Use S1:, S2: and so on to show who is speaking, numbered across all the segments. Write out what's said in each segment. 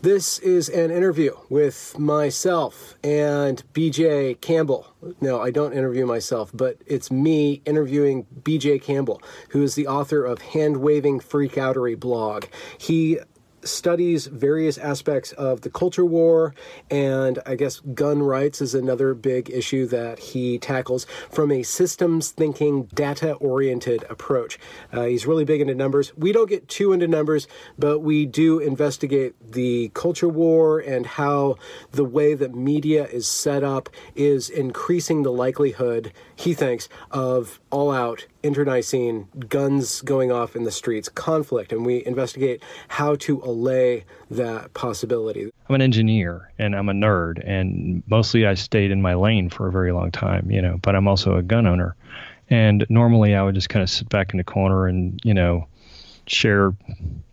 S1: This is an interview with myself and BJ Campbell. No, I don't interview myself, but it's me interviewing BJ Campbell, who is the author of Hand Waving Freakoutery blog. He studies various aspects of the culture war, and I guess gun rights is another big issue that he tackles from a systems thinking, data oriented approach. Uh, he's really big into numbers. We don't get too into numbers, but we do investigate the culture war and how the way that media is set up is increasing the likelihood, he thinks, of all out internecine guns going off in the streets, conflict, and we investigate how to allay that possibility.
S2: I'm an engineer and I'm a nerd, and mostly I stayed in my lane for a very long time, you know, but I'm also a gun owner. And normally I would just kind of sit back in the corner and, you know, share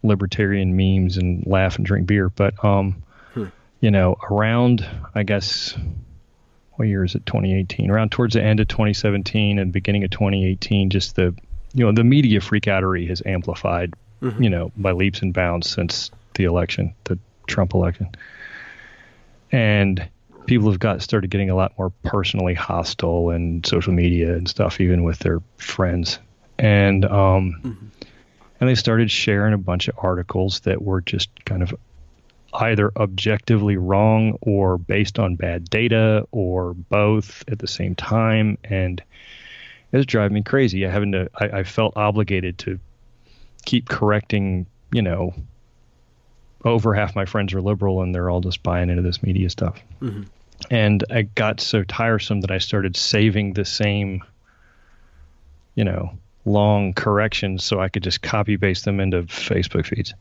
S2: libertarian memes and laugh and drink beer. But, um, hmm. you know, around, I guess, what year is it 2018 around towards the end of 2017 and beginning of 2018 just the you know the media freakoutery has amplified mm-hmm. you know by leaps and bounds since the election the trump election and people have got started getting a lot more personally hostile and social media and stuff even with their friends and um mm-hmm. and they started sharing a bunch of articles that were just kind of either objectively wrong or based on bad data or both at the same time. And it was driving me crazy. I having to, I, I felt obligated to keep correcting, you know, over half my friends are liberal and they're all just buying into this media stuff. Mm-hmm. And I got so tiresome that I started saving the same, you know, long corrections so I could just copy paste them into Facebook feeds.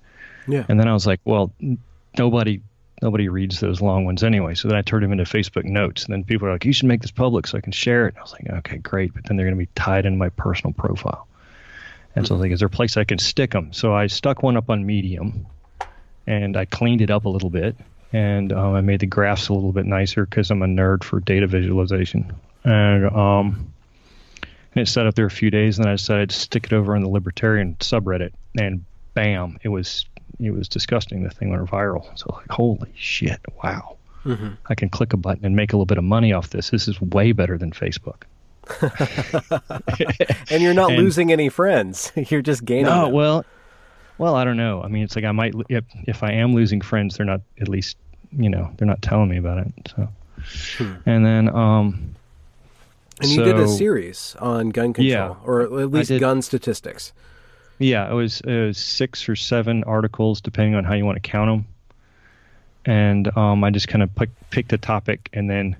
S2: Yeah. And then I was like, well, nobody nobody reads those long ones anyway. So then I turned them into Facebook notes, and then people are like, "You should make this public so I can share it." And I was like, "Okay, great," but then they're going to be tied in my personal profile. And so I was like, "Is there a place I can stick them?" So I stuck one up on Medium, and I cleaned it up a little bit, and um, I made the graphs a little bit nicer because I'm a nerd for data visualization, and um, and it sat up there a few days, and then I decided to stick it over on the Libertarian subreddit, and bam, it was it was disgusting. The thing went viral. So like, holy shit! Wow. Mm-hmm. I can click a button and make a little bit of money off this. This is way better than Facebook.
S1: and you're not and, losing any friends. You're just gaining. No, them.
S2: well, well, I don't know. I mean, it's like I might if, if I am losing friends, they're not at least you know they're not telling me about it. So, hmm. and then um,
S1: and you did a series on gun control, yeah, or at least gun statistics.
S2: Yeah, it was, it was six or seven articles, depending on how you want to count them. And um, I just kind of pick, picked a topic and then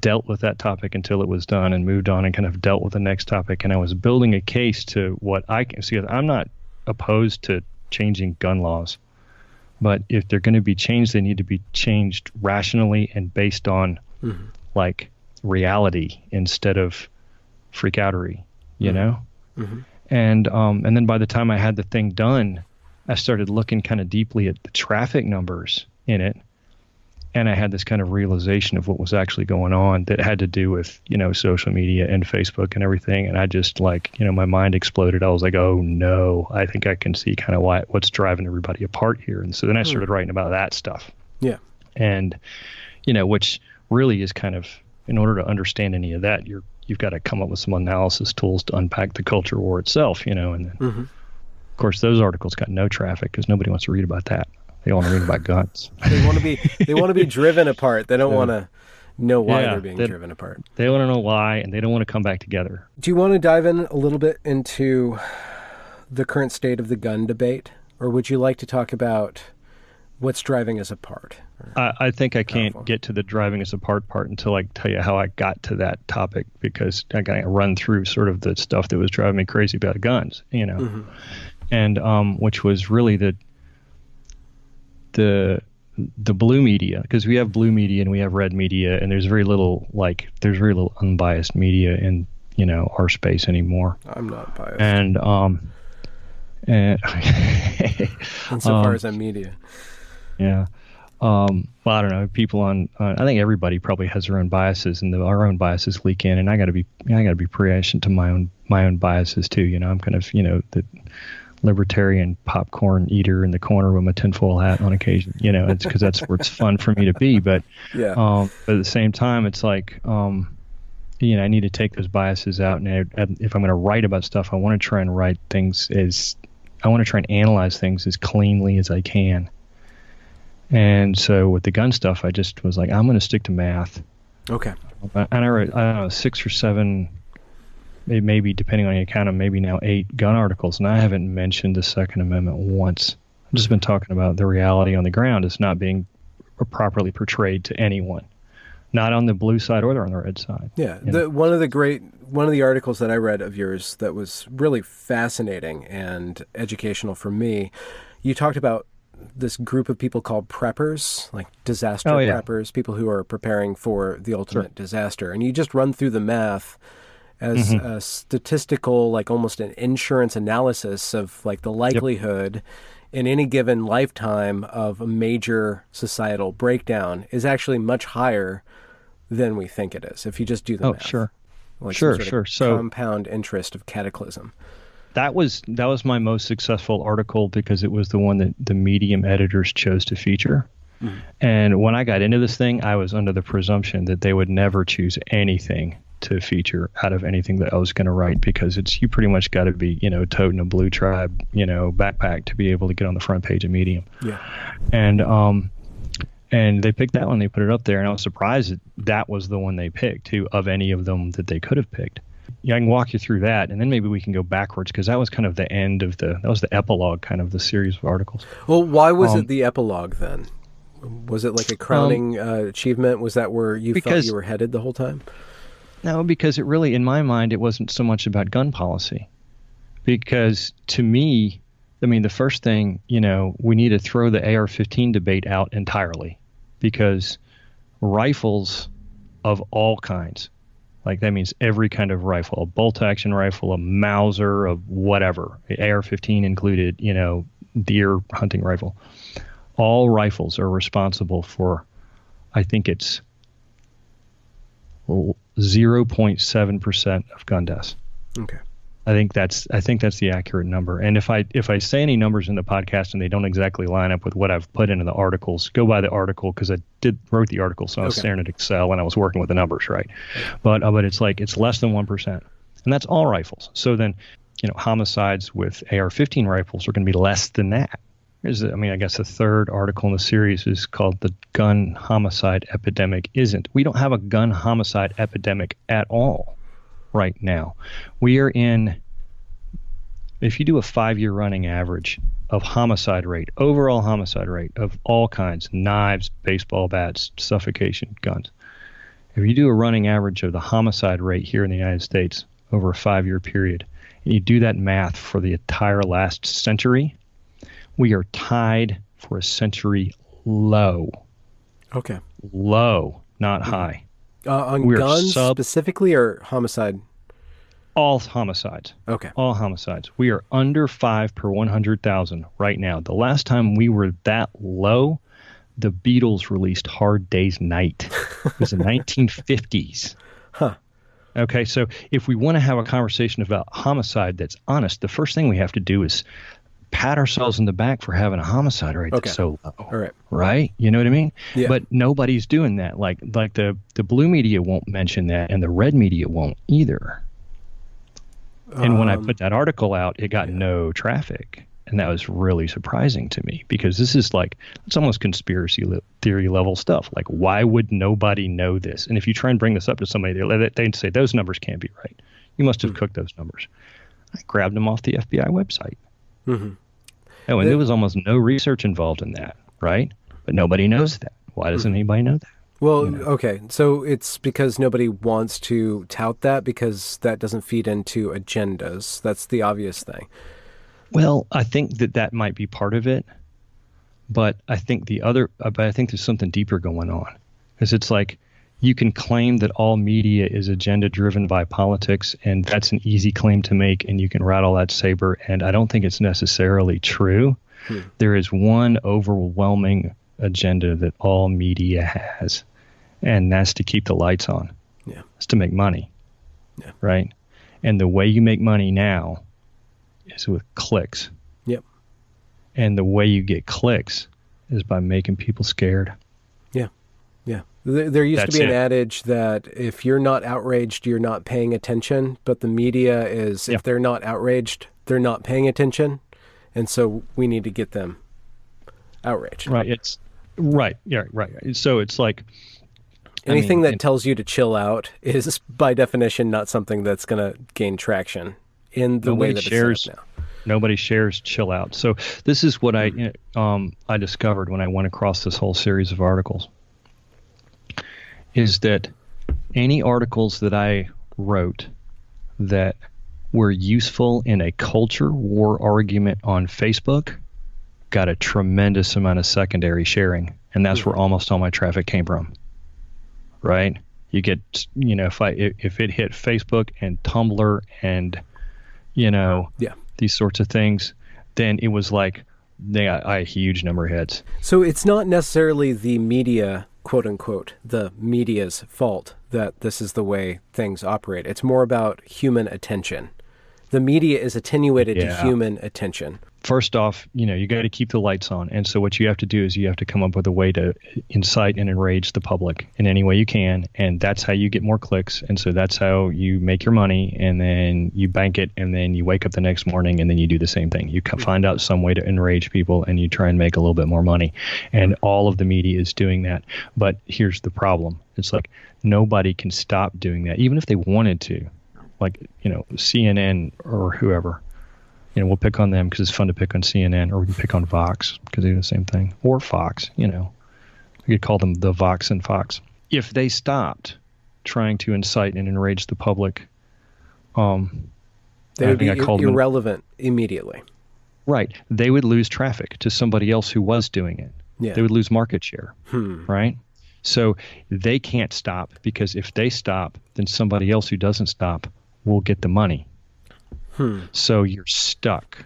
S2: dealt with that topic until it was done and moved on and kind of dealt with the next topic. And I was building a case to what I can see. I'm not opposed to changing gun laws, but if they're going to be changed, they need to be changed rationally and based on mm-hmm. like reality instead of freakoutery, you mm-hmm. know? Mm-hmm and um, and then by the time I had the thing done, I started looking kind of deeply at the traffic numbers in it, and I had this kind of realization of what was actually going on that had to do with you know social media and Facebook and everything. And I just like you know my mind exploded. I was like, oh no, I think I can see kind of why what's driving everybody apart here. And so then I hmm. started writing about that stuff.
S1: Yeah,
S2: and you know which really is kind of in order to understand any of that, you're you've got to come up with some analysis tools to unpack the culture war itself, you know. And then, mm-hmm. of course, those articles got no traffic because nobody wants to read about that. They want to read about guns.
S1: they want to be they want to be driven apart. They don't yeah. want to know why yeah, they're being they, driven apart.
S2: They want to know why, and they don't want to come back together.
S1: Do you want to dive in a little bit into the current state of the gun debate, or would you like to talk about what's driving us apart?
S2: I, I, think I can't powerful. get to the driving us apart part until I tell you how I got to that topic because I got to run through sort of the stuff that was driving me crazy about guns, you know, mm-hmm. and um, which was really the the the blue media because we have blue media and we have red media and there's very little like there's very little unbiased media in you know our space anymore
S1: I'm not biased.
S2: and um and
S1: Insofar
S2: um,
S1: as I'm media.
S2: yeah um well i don't know people on, on i think everybody probably has their own biases and the, our own biases leak in and i got to be i got to be prescient to my own my own biases too you know i'm kind of you know the libertarian popcorn eater in the corner with my tinfoil hat on occasion you know it's because that's where it's fun for me to be but
S1: Yeah.
S2: um, but at the same time, it's like, um, you know, I need to take those biases out. And I, if I'm going to write about stuff, I want to try and write things as, I want to try and analyze things as cleanly as I can. And so with the gun stuff, I just was like, I'm going to stick to math.
S1: okay.
S2: And I wrote, I don't know, six or seven, may- be depending on your count, of maybe now eight gun articles. And I haven't mentioned the Second Amendment once. I've just been talking about the reality on the ground is not being properly portrayed to anyone, not on the blue side or on the red side.
S1: Yeah, the, one of the great one of the articles that I read of yours that was really fascinating and educational for me. You talked about this group of people called preppers, like disaster
S2: Oh, yeah.
S1: preppers, people who are preparing for the ultimate disaster, and you just run through the math as
S2: Mm-hmm.
S1: a statistical, like almost an insurance analysis of like the likelihood in any given lifetime of a major societal breakdown is actually much higher than we think it is. If you just do the
S2: Oh,
S1: math
S2: sure.
S1: like
S2: Sure, sure. So-
S1: compound interest of cataclysm.
S2: That was that was my most successful article because it was the one that the medium editors chose to feature. And when I got into this thing, I was under the presumption that they would never choose anything to feature out of anything that I was going to write because it's you pretty much got to be you know toting a blue tribe you know backpack to be able to get on the front page of Medium.
S1: Yeah.
S2: and um and they picked that one they put it up there and i was surprised that that was the one they picked too of any of them that they could have picked yeah i can walk you through that and then maybe we can go backwards because that was kind of the end of the that was the epilogue kind of the series of articles
S1: Well, why was
S2: Um,
S1: it the epilogue then? Was it like a crowning uh, achievement? Was that where you felt you were headed the whole time?
S2: No because it really in my mind it wasn't so much about gun policy. Because to me i mean the first thing you know we need to throw the ar-15 debate out entirely. Because rifles of all kinds like that means every kind of rifle a bolt action rifle a mauser a whatever ar-15 included you know deer hunting rifle all rifles are responsible for i think it's 0.7% of gun deaths
S1: Okay.
S2: I think that's I think that's the accurate number. And if I if I say any numbers in the podcast and they don't exactly line up with what I've put into the articles, go by the article because I did wrote the article, so I was
S1: Okay.
S2: staring at Excel and I was working with the numbers, right? But uh, but it's like it's less than one percent, and that's all rifles. So then, you know, homicides with AR-15 rifles are going to be less than that. There's, I mean, I guess the third article in the series is called "The Gun Homicide Epidemic Isn't." We don't have a gun homicide epidemic at all right now. We are in, if you do a five year running average of homicide rate, overall homicide rate of all kinds knives, baseball bats, suffocation, guns. If you do a running average of the homicide rate here in the United States over a five year period, and you do that math for the entire last century, we are tied for a century low.
S1: Okay.
S2: Low, not high.
S1: Uh, on
S2: We're
S1: guns
S2: sub-
S1: specifically or homicide?
S2: All homicides.
S1: Okay.
S2: all homicides. We are under five per 100,000 right now. The last time we were that low, the Beatles released Hard Day's Night. It was the 1950s.
S1: Huh.
S2: Okay, so if we want to have a conversation about homicide that's honest, the first thing we have to do is pat ourselves in the back for having a homicide rate
S1: Okay.
S2: that's so low
S1: All right.
S2: right? You know what I mean?
S1: Yeah.
S2: But nobody's doing that. Like like the the blue media won't mention that, and the red media won't either. And when I
S1: Um,
S2: put that article out, it got no traffic, and that was really surprising to me because this is like it's almost conspiracy le- theory level stuff. Like, why would nobody know this? And if you try and bring this up to somebody, they they'd say those numbers can't be right. You must have cooked those numbers. I grabbed them off the FBI website.
S1: Mhm.
S2: Oh, and
S1: The-
S2: there was almost no research involved in that, right? But nobody knows that. Why doesn't anybody know that?
S1: Well, okay. So it's because nobody wants to tout that because that doesn't feed into agendas. That's the obvious thing.
S2: Well, I think that that might be part of it. But I think the other, uh, but I think there's something deeper going on, because it's like you can claim that all media is agenda driven by politics, and that's an easy claim to make, and you can rattle that saber. And I don't think it's necessarily true. Hmm. There is one overwhelming agenda that all media has, and that's to keep the lights on.
S1: Yeah.
S2: It's to make money.
S1: Yeah.
S2: Right. And the way you make money now is with clicks.
S1: Yep.
S2: And the way you get clicks is by making people scared.
S1: There used That's to be an it. adage that if you're not outraged, you're not paying attention. But the media is, if they're not outraged, they're not paying attention. And so we need to get them outraged.
S2: Right. It's right. Yeah. Right. So it's like
S1: anything I mean, that tells you to chill out is by definition not something that's going to gain traction in the way that shares, it's now.
S2: Nobody shares chill out. So this is what I hmm. um, I discovered when I went across this whole series of articles is that any articles that I wrote that were useful in a culture war argument on Facebook got a tremendous amount of secondary sharing, and that's hmm. where almost all my traffic came from. Right? You get, you know, if I if it hit Facebook and Tumblr and, you know,
S1: yeah,
S2: these sorts of things, then it was like they got a huge number of hits.
S1: So it's not necessarily the media quote unquote, the media's fault that this is the way things operate. It's more about human attention. The media is attenuated yeah. to human attention
S2: first off, you know, you got to keep the lights on. And so what you have to do is you have to come up with a way to incite and enrage the public in any way you can. And that's how you get more clicks. And so that's how you make your money and then you bank it and then you wake up the next morning and then you do the same thing. You mm-hmm. find out some way to enrage people and you try and make a little bit more money. And all of the media is doing that. But here's the problem. It's like nobody can stop doing that, even if they wanted to. Like, you know, CNN or whoever you know, we'll pick on them because it's fun to pick on CNN, or we can pick on Vox because they do the same thing, or Fox. You know, we could call them the Vox and Fox. If they stopped trying to incite and enrage the public, um,
S1: they would be irrelevant them, immediately.
S2: Right, they would lose traffic to somebody else who was doing it.
S1: Yeah.
S2: They would lose market share.
S1: Hmm.
S2: Right. So they can't stop because if they stop, then somebody else who doesn't stop will get the money.
S1: Hmm.
S2: So you're stuck.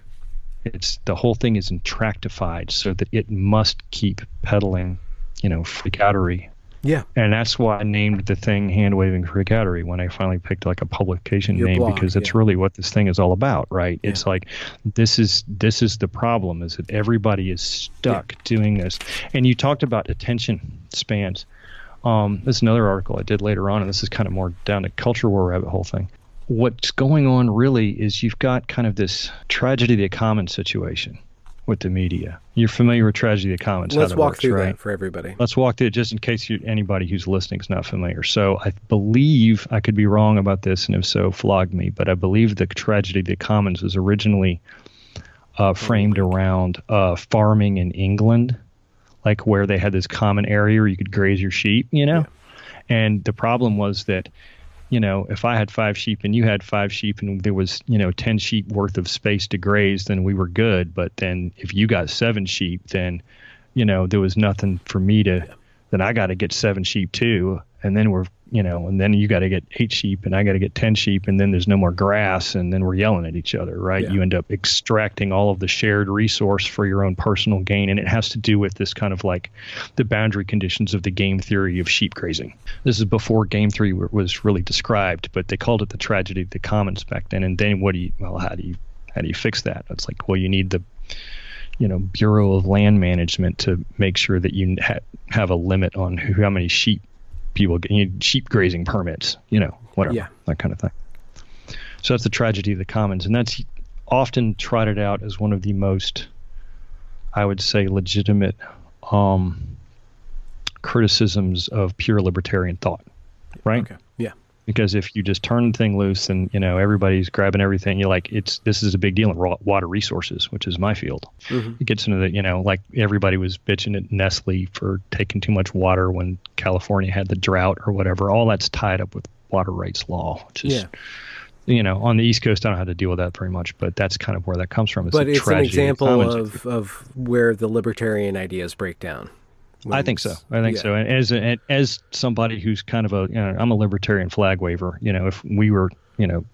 S2: It's the whole thing is intractified so that it must keep peddling, you know, freakoutery.
S1: Yeah.
S2: And that's why I named the thing hand waving freakoutery when I finally picked like a publication Your name blog, because it's yeah. really what this thing is all about, right? Yeah. It's like this is this is the problem is that everybody is stuck yeah. doing this. And you talked about attention spans. Um, this is another article I did later on, and this is kind of more down to culture war rabbit hole thing what's going on really is you've got kind of this tragedy of the commons situation with the media. You're familiar with tragedy of the commons.
S1: Let's walk
S2: works,
S1: through
S2: right?
S1: that for everybody.
S2: Let's walk through it just in case you, anybody who's listening is not familiar. So I believe I could be wrong about this, and if so, flog me. But I believe the tragedy of the commons was originally uh, framed around uh, farming in England, like where they had this common area where you could graze your sheep. You know, yeah. and the problem was that you know, if I had five sheep and you had five sheep and there was, you know, 10 sheep worth of space to graze, then we were good. But then if you got seven sheep, then, you know, there was nothing for me to, then I got to get seven sheep too. And then we're you know, and then you got to get eight sheep and I got to get 10 sheep and then there's no more grass and then we're yelling at each other, right? Yeah. You end up extracting all of the shared resource for your own personal gain. And it has to do with this kind of like the boundary conditions of the game theory of sheep grazing. This is before game theory was really described, but they called it the tragedy of the commons back then. And then what do you, well, how do you, how do you fix that? It's like, well, you need the, you know, Bureau of Land Management to make sure that you ha- have a limit on who, how many sheep people get you know, sheep grazing permits, you know, whatever,
S1: yeah.
S2: that kind of thing. So that's the tragedy of the commons, and that's often trotted out as one of the most, I would say, legitimate um, criticisms of pure libertarian thought, right?
S1: Okay.
S2: Because if you just turn the thing loose and you know everybody's grabbing everything you're like it's this is a big deal in raw water resources which is my field
S1: mm-hmm.
S2: it gets into the you know like everybody was bitching at nestle for taking too much water when california had the drought or whatever all that's tied up with water rights law which is
S1: yeah.
S2: you know, on the East Coast, I don't have to deal with that very much, but that's kind of where that comes from.
S1: It's but it's an example of, of where the libertarian ideas break down.
S2: I think so. I think yeah. so. And as as somebody who's kind of a, you know, I'm a libertarian flag waver. You know, if we were, you know,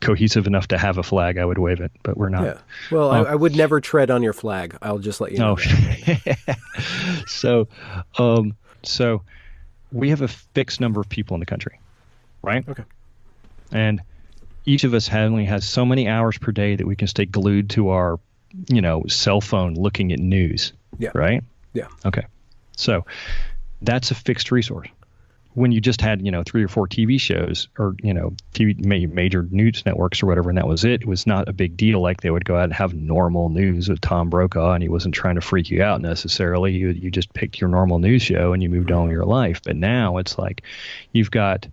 S2: cohesive enough to have a flag, I would wave it, but we're not. Yeah.
S1: Well, um, I, I, would never tread on your flag. I'll just let you know.
S2: Oh. so, um, so we have a fixed number of people in the country, right?
S1: Okay.
S2: And each of us only has so many hours per day that we can stay glued to our, you know, cell phone looking at news.
S1: Yeah.
S2: Right.
S1: Yeah.
S2: Okay. So that's a fixed resource. When you just had, you know, three or four TV shows or, you know, TV major news networks or whatever, and that was it, it was not a big deal. Like they would go out and have normal news with Tom Brokaw, and he wasn't trying to freak you out necessarily. You, you just picked your normal news show and you moved on with your life. But now it's like you've got,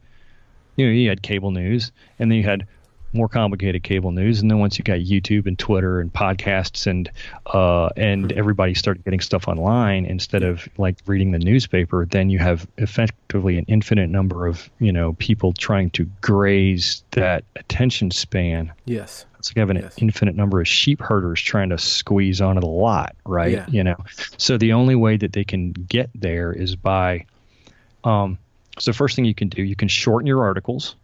S2: you know, you had cable news and then you had more complicated cable news, and then once you got YouTube and Twitter and podcasts and uh, and everybody started getting stuff online instead of like reading the newspaper, then you have effectively an infinite number of you know people trying to graze that attention span.
S1: Yes,
S2: it's like having yes. an infinite number of sheep herders trying to squeeze onto the lot, right?
S1: Yeah.
S2: You know, so the only way that they can get there is by, um, so first thing you can do, you can shorten your articles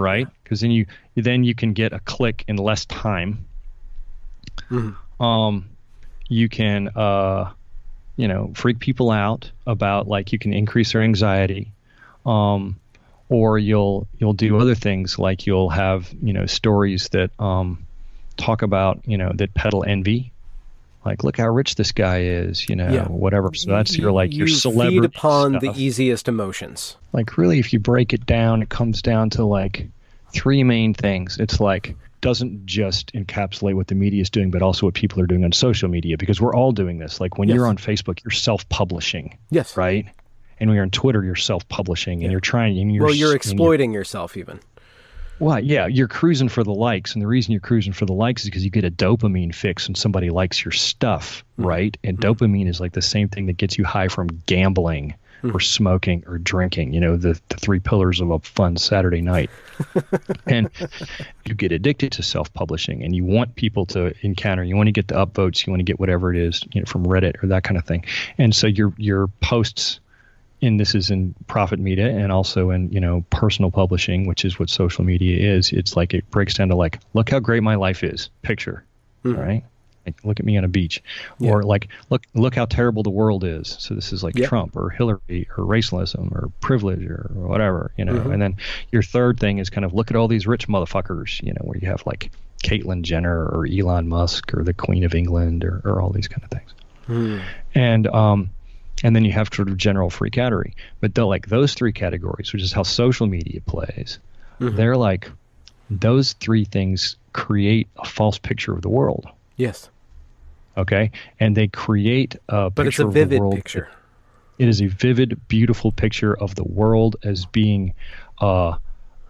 S2: right? Because then you then you can get a click in less time. Mm-hmm. Um, you can uh, you know freak people out about like you can increase their anxiety, um, or you'll you'll do other things like you'll have you know stories that um, talk about you know that peddle envy. Like, look how rich this guy is, you know,
S1: yeah.
S2: whatever. So that's your like
S1: you
S2: your celebrity.
S1: Feed upon
S2: stuff.
S1: the easiest emotions
S2: like really if you break it down it comes down to like three main things it's like doesn't just encapsulate what the media is doing but also what people are doing on social media because we're all doing this like when yes. you're on facebook you're self-publishing
S1: yes
S2: right and when you're on twitter you're self-publishing yeah. and you're trying and you're
S1: well you're exploiting you're, yourself even
S2: well, yeah, you're cruising for the likes, and the reason you're cruising for the likes is because you get a dopamine fix when somebody likes your stuff, mm-hmm. right? And mm-hmm. dopamine is like the same thing that gets you high from gambling mm. or smoking or drinking, you know, the, the three pillars of a fun Saturday night. and you get addicted to self publishing and you want people to encounter, you want to get the upvotes, you want to get whatever it is, you know, from Reddit or that kind of thing. And so your your posts and this is in profit media and also in you know personal publishing which is what social media is it's like it breaks down to like look how great my life is picture mm. right like, look at me on a beach, yeah. or like look look how terrible the world is. So this is like yeah. Trump or Hillary or racism or privilege or, or whatever, you know. Mm-hmm. And then your third thing is kind of look at all these rich motherfuckers, you know, where you have like Caitlyn Jenner or Elon Musk or the Queen of England or, or all these kind of things. Mm. And um, and then you have sort of general free category. But though like those three categories, which is how social media plays, mm-hmm. they're like those three things create a false picture of the world.
S1: Yes.
S2: Okay, and they create a
S1: but
S2: picture But
S1: it's a vivid
S2: of the world.
S1: picture.
S2: It is a vivid, beautiful picture of the world as being uh,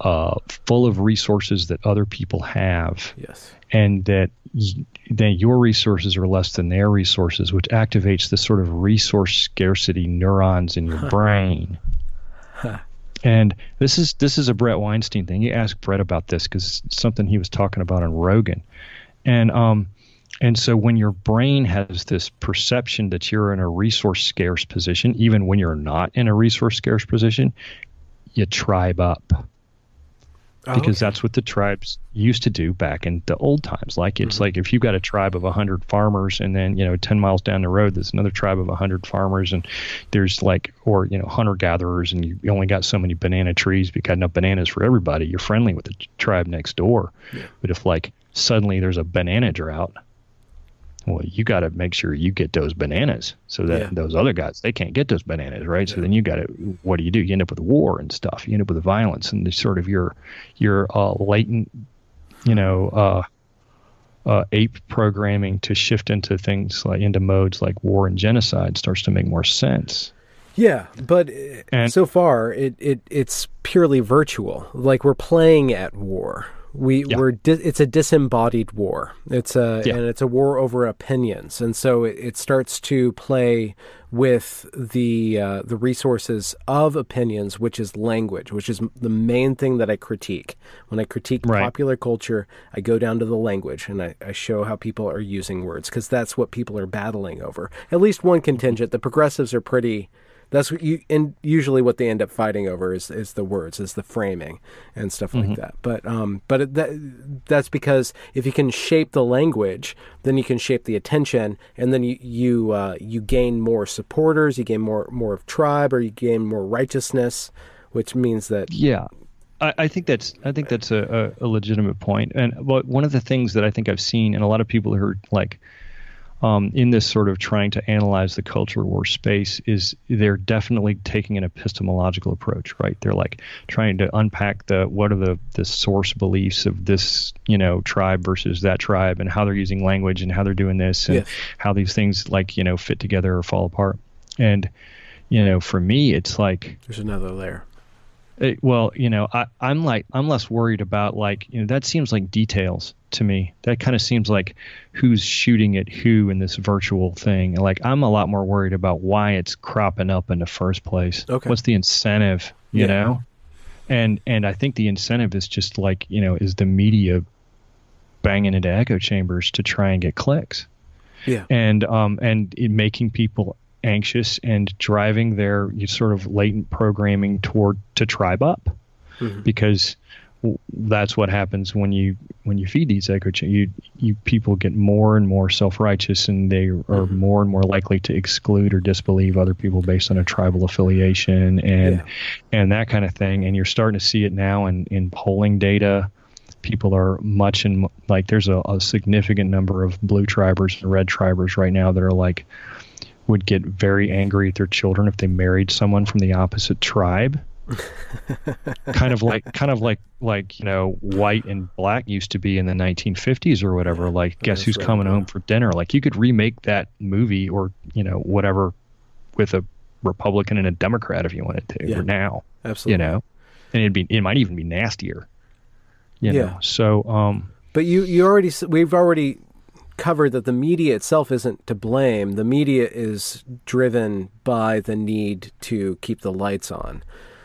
S2: uh, full of resources that other people have.
S1: Yes,
S2: and that y- that your resources are less than their resources, which activates the sort of resource scarcity neurons in your brain. And this is this is a Brett Weinstein thing. You ask Brett about this because it's something he was talking about on Rogan, and um, and so when your brain has this perception that you're in a resource scarce position, even when you're not in a resource scarce position, you tribe up. Oh, because okay. that's what the tribes used to do back in the old times. Like it's mm-hmm. like if you've got a tribe of 100 farmers and then, you know, 10 miles down the road, there's another tribe of 100 farmers and there's like, or, you know, hunter gatherers and you only got so many banana trees you got enough bananas for everybody. You're friendly with the tribe next door. Yeah. But if like suddenly there's a banana drought, well, you got to make sure you get those bananas so that yeah. those other guys they can't get those bananas, right? Yeah. So then you got to what do you do? You end up with war and stuff. You end up with violence and sort of your your uh, latent, you know, uh, uh, ape programming to shift into things like into modes like war and genocide starts to make more sense.
S1: Yeah, but uh, and, so far it, it it's purely virtual. Like we're playing at war We
S2: Yeah.
S1: we're di- it's a disembodied war. It's a
S2: Yeah.
S1: and it's a war over opinions, and so it, it starts to play with the uh, the resources of opinions, which is language, which is the main thing that I critique. When I critique
S2: Right.
S1: popular culture, I go down to the language and I, I show how people are using words because that's what people are battling over. At least one contingent. The progressives are pretty. That's what you and usually what they end up fighting over is, is the words, is the framing and stuff like that. But um, but it, that that's because if you can shape the language, then you can shape the attention, and then you you uh, you gain more supporters, you gain more more of tribe, or you gain more righteousness, which means that
S2: Yeah, I, I think that's I think that's a, a, a legitimate point. And but one of the things that I think I've seen, and a lot of people who are like um, in this sort of trying to analyze the culture war space, is they're definitely taking an epistemological approach, right? They're like trying to unpack the what are the the source beliefs of this you know tribe versus that tribe, and how they're using language and how they're doing this, and how these things like you know fit together or fall apart. And you know, for me, it's like
S1: there's another layer.
S2: It, well, you know, I, I'm like I'm less worried about like you know that seems like details to me. That kind of seems like who's shooting at who in this virtual thing. Like I'm a lot more worried about why it's cropping up in the first place.
S1: Okay.
S2: What's the incentive? You
S1: Yeah.
S2: know, and and I think the incentive is just like you know is the media banging into echo chambers to try and get clicks
S1: Yeah.
S2: and um, and it making people anxious and driving their sort of latent programming toward to tribe up
S1: Mhm.
S2: because that's what happens when you when you feed these echo cha- you you people get more and more self-righteous and they are more and more likely to exclude or disbelieve other people based on a tribal affiliation and
S1: Yeah.
S2: and that kind of thing and you're starting to see it now in in polling data people are much in like there's a, a significant number of blue tribers and red tribers right now that are like would get very angry at their children if they married someone from the opposite tribe kind of like kind of like like you know white and black used to be in the 1950s or whatever like guess
S1: that's
S2: who's
S1: right,
S2: coming home for dinner like you could remake that movie or you know whatever with a republican and a democrat if you wanted to
S1: Yeah.
S2: or now
S1: Absolutely.
S2: you know and it'd be it might even be nastier you
S1: Yeah.
S2: know so um
S1: But you, you already, we've already covered that the media itself isn't to blame. The media is driven by the need to keep the lights on.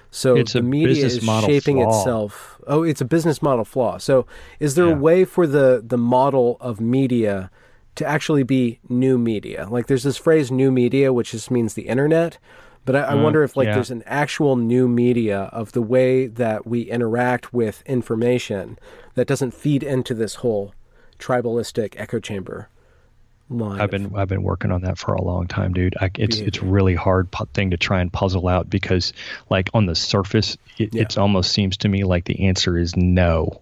S1: So
S2: It's
S1: the
S2: a
S1: media is shaping
S2: flaw.
S1: itself. Oh, it's a business model flaw. So is there a way for the the model of media to actually be new media? Like there's this phrase "new media," which just means the internet. But I, I wonder if like
S2: Mm, yeah.
S1: there's an actual new media of the way that we interact with information that doesn't feed into this whole tribalistic echo chamber line.
S2: I've been I've been working on that for a long time, dude. I, it's it's really hard pu- thing to try and puzzle out because, like on the surface, it
S1: Yeah.
S2: it's almost seems to me like the answer is no.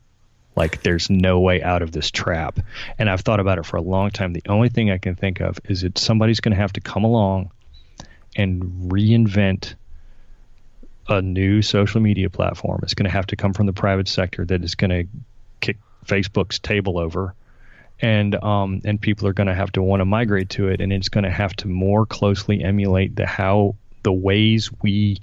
S2: Like there's no way out of this trap, and I've thought about it for a long time. The only thing I can think of is that somebody's going to have to come along and reinvent a new social media platform. It's going to have to come from the private sector that is going to kick Facebook's table over and um, and people are going to have to want to migrate to it, and it's going to have to more closely emulate the how the ways we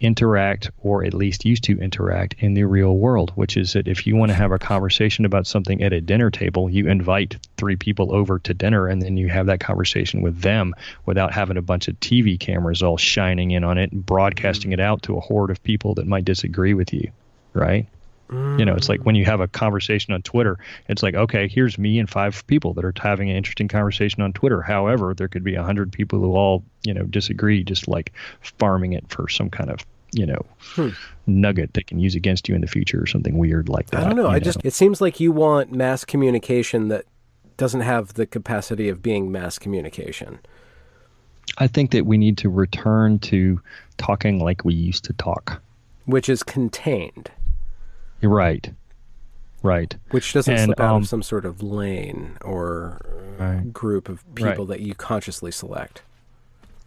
S2: interact, or at least used to interact in the real world. Which is that if you want to have a conversation about something at a dinner table, you invite three people over to dinner, and then you have that conversation with them without having a bunch of TV cameras all shining in on it and broadcasting it out to a horde of people that might disagree with you, right? You know, it's like when you have a conversation on Twitter, it's like, okay, here's me and five people that are having an interesting conversation on Twitter. However, there could be a hundred people who all, you know, disagree, just like farming it for some kind of, you know, hmm. nugget they can use against you in the future or something weird like that.
S1: I don't know. I just it seems like you want mass communication that doesn't have the capacity of being mass communication.
S2: I think that we need to return to talking like we used to talk.
S1: which is contained,
S2: right. Right.
S1: which doesn't
S2: And,
S1: slip out
S2: um,
S1: of some sort of lane or uh,
S2: Right.
S1: group of people
S2: Right.
S1: that you consciously select.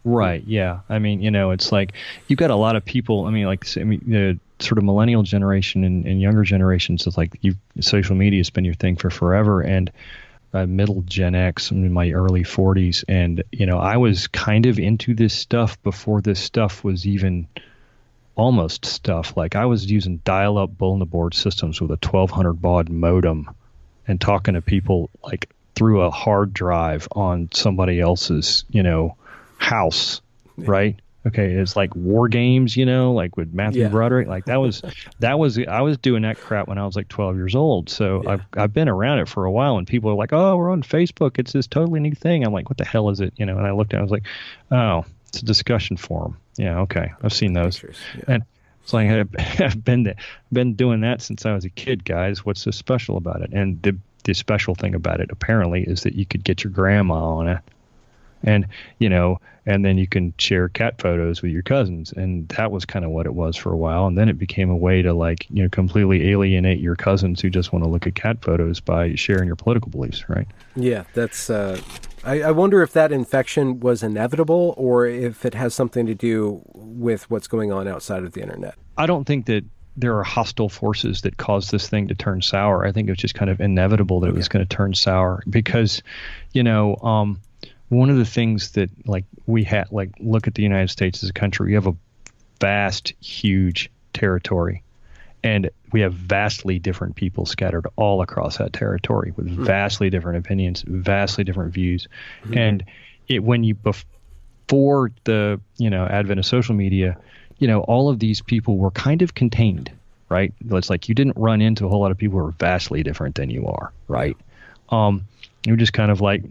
S2: Right. Yeah. I mean, you know, it's like you've got a lot of people. I mean, like, I mean, the sort of millennial generation and, and younger generations. It's like you, social media has been your thing for forever, and uh, middle Gen X. I'm in my early 40s, and you know, I was kind of into this stuff before this stuff was even almost stuff. Like I was using dial-up bulletin board systems with a 1200 baud modem and talking to people like through a hard drive on somebody else's, you know, house, right? Okay, it's like war games, you know, like with Matthew yeah. Broderick. Like that was that was I was doing that crap when I was like 12 years old. So yeah. I've I've been around it for a while, and people are like, "Oh, we're on Facebook. It's this totally new thing." I'm like, "What the hell is it?" You know, and I looked at, it, I was like, "Oh, it's a discussion forum." Yeah, okay, I've seen those, yeah. and it's like I've been been doing that since I was a kid, guys. What's so special about it? And the the special thing about it apparently is that you could get your grandma on it and you know and then you can share cat photos with your cousins and that was kind of what it was for a while and then it became a way to like you know completely alienate your cousins who just want to look at cat photos by sharing your political beliefs right
S1: yeah that's uh I, I wonder if that infection was inevitable or if it has something to do with what's going on outside of the internet.
S2: I don't think that there are hostile forces that caused this thing to turn sour. I think it was just kind of inevitable that it was going to turn sour because, you know, um, one of the things that like we had like look at the United States as a country, we have a vast, huge territory, and we have vastly different people scattered all across that territory with mm-hmm. vastly different opinions, vastly different views, mm-hmm. and it when you before the you know advent of social media, you know all of these people were kind of contained, right? It's like you didn't run into a whole lot of people who are vastly different than you are, right? Um, you just kind of like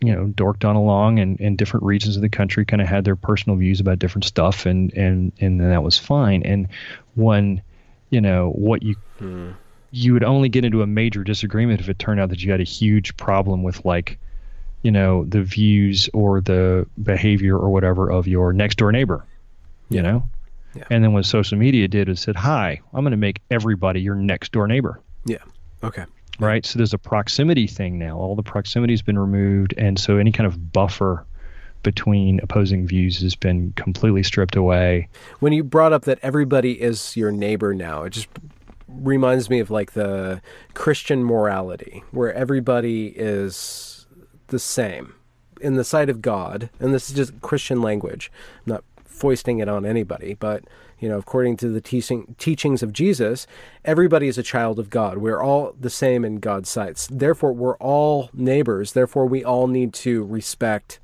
S2: you know dorked on along and in different regions of the country kind of had their personal views about different stuff and and and that was fine and when you know what you hmm. you would only get into a major disagreement if it turned out that you had a huge problem with like you know the views or the behavior or whatever of your next door neighbor you know yeah. and then what social media did is said hi i'm going to make everybody your next door neighbor
S1: yeah okay
S2: right? So there's a proximity thing now. All the proximity has been removed, and so any kind of buffer between opposing views has been completely stripped away.
S1: When you brought up that everybody is your neighbor now, it just reminds me of like the Christian morality, where everybody is the same in the sight of God, and this is just Christian language. I'm not foisting it on anybody, but you know, according to the teaching, teachings of Jesus, everybody is a child of God. We're all the same in God's sights. Therefore, we're all neighbors. Therefore, we all need to respect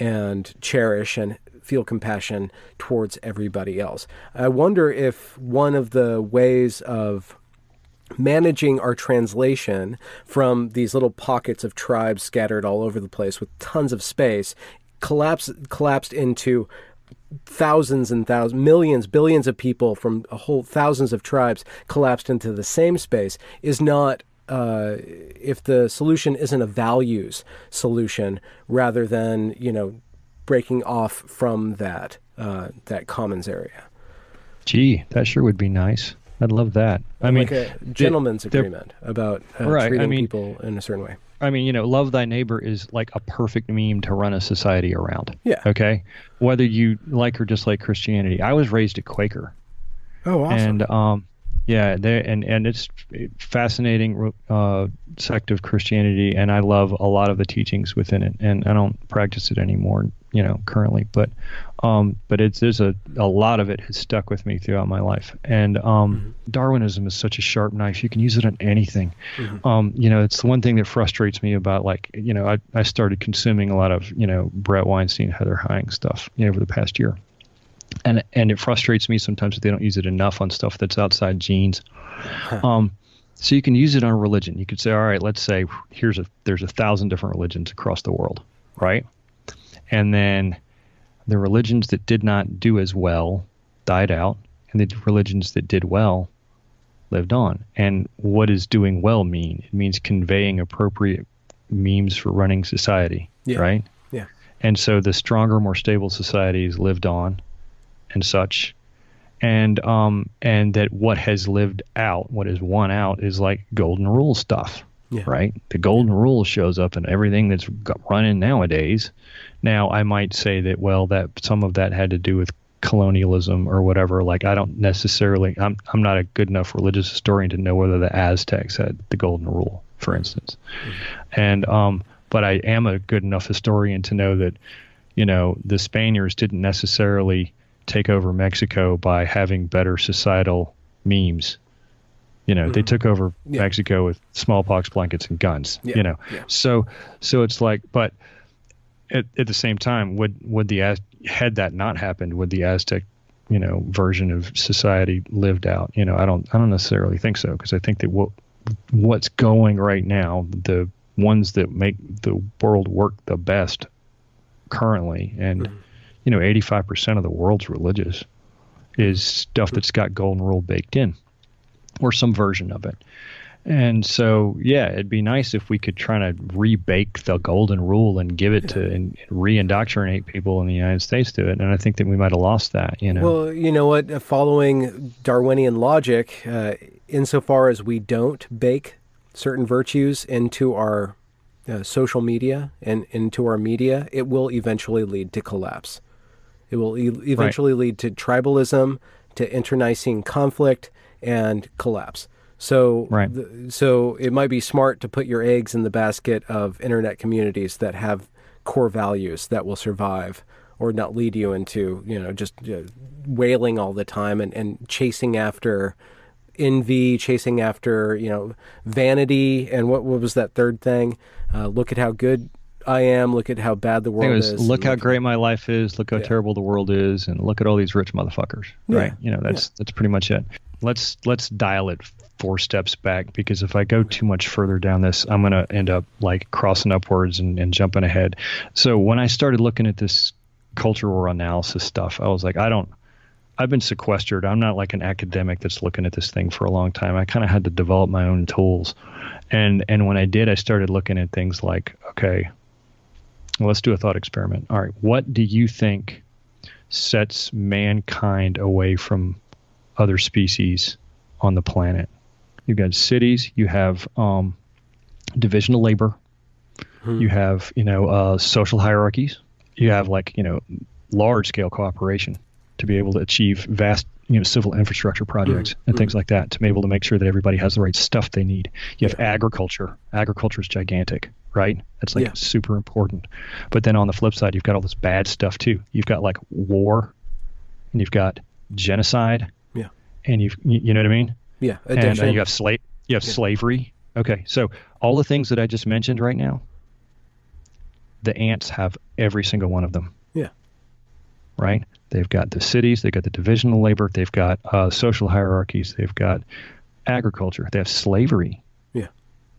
S1: and cherish and feel compassion towards everybody else. I wonder if one of the ways of managing our translation from these little pockets of tribes scattered all over the place with tons of space collapsed collapsed into thousands and thousands, millions, billions of people from a whole thousands of tribes collapsed into the same space is not uh, if the solution isn't a values solution rather than you know breaking off from that uh, that commons area.
S2: Gee, that sure would be nice. I'd love that. I
S1: like mean, a gentleman's agreement about uh, right, treating I mean, people in a certain way.
S2: I mean, you know, love thy neighbor is like a perfect meme to run a society around.
S1: Yeah.
S2: Okay. Whether you like or dislike Christianity, I was raised a Quaker.
S1: Oh, awesome.
S2: And um, yeah, there and and it's fascinating uh, sect of Christianity, and I love a lot of the teachings within it. And I don't practice it anymore, you know, currently, but um, but it's there's a a lot of it has stuck with me throughout my life. And um, mm-hmm. Darwinism is such a sharp knife; you can use it on anything. Mm-hmm. Um, you know, it's the one thing that frustrates me about like you know I I started consuming a lot of you know Brett Weinstein, Heather Heying stuff you know, over the past year and and it frustrates me sometimes that they don't use it enough on stuff that's outside genes. Huh. Um, so you can use it on religion. You could say, all right, let's say here's a there's a thousand different religions across the world, right? And then the religions that did not do as well died out, and the religions that did well lived on. And what does doing well mean? It means conveying appropriate memes for running society,
S1: yeah.
S2: right?
S1: Yeah.
S2: And so the stronger, more stable societies lived on and such. And um and that what has lived out what is won out is like golden rule stuff yeah. right? The golden rule shows up in everything that's running nowadays. Now i might say that well that some of that had to do with colonialism or whatever. Like i don't necessarily i'm i'm not a good enough religious historian to know whether the aztecs had the golden rule for instance. Mm-hmm. and um but i am a good enough historian to know that you know the spaniards didn't necessarily take over Mexico by having better societal memes. You know, mm-hmm. they took over yeah. Mexico with smallpox blankets and guns. Yeah. You know, yeah. so so it's like, but at, at the same time, would would the had that not happened, would the Aztec you know version of society lived out? You know, I don't I don't necessarily think so because I think that what what's going right now, the ones that make the world work the best currently, and mm-hmm. You know, 85% of the world's religious is stuff that's got golden rule baked in, or some version of it. And so, yeah, it'd be nice if we could try to rebake the golden rule and give it to and re-indoctrinate people in the United States to it. And I think that we might have lost that. You know.
S1: Well, you know what? Following Darwinian logic, uh, insofar as we don't bake certain virtues into our uh, social media and into our media, it will eventually lead to collapse. It will e- eventually right. lead to tribalism, to internecine conflict, and collapse. So,
S2: right.
S1: th- so it might be smart to put your eggs in the basket of internet communities that have core values that will survive, or not lead you into you know just uh, wailing all the time and, and chasing after envy, chasing after you know vanity, and what what was that third thing? Uh, look at how good I am. Look at how bad the world was,
S2: is. Look how great my life is. Look how yeah. terrible the world is, and look at all these rich motherfuckers. Right? You know, that's yeah. that's pretty much it. Let's let's dial it four steps back because if I go too much further down this, I'm gonna end up like crossing upwards and, and jumping ahead. So when I started looking at this culture war analysis stuff, I was like, I don't. I've been sequestered. I'm not like an academic that's looking at this thing for a long time. I kind of had to develop my own tools. And and when I did, I started looking at things like, okay, well, let's do a thought experiment. All right, what do you think sets mankind away from other species on the planet? You've got cities, you have um, division of labor, hmm. you have you know uh, social hierarchies, you have like you know large scale cooperation to be able to achieve vast you know civil infrastructure projects mm-hmm. and things like that to be able to make sure that everybody has the right stuff they need. You have yeah. agriculture. Agriculture is gigantic, right? That's like yeah. super important. But then on the flip side, you've got all this bad stuff too. You've got like war, and you've got genocide.
S1: Yeah. And
S2: you've you know what I mean?
S1: Yeah.
S2: Addiction. And uh, you have slave. You have yeah. slavery. Okay, so all the things that I just mentioned right now, the ants have every single one of them.
S1: Yeah.
S2: Right. They've got the cities, they've got the divisional labor, they've got uh, social hierarchies, they've got agriculture, they have slavery.
S1: Yeah.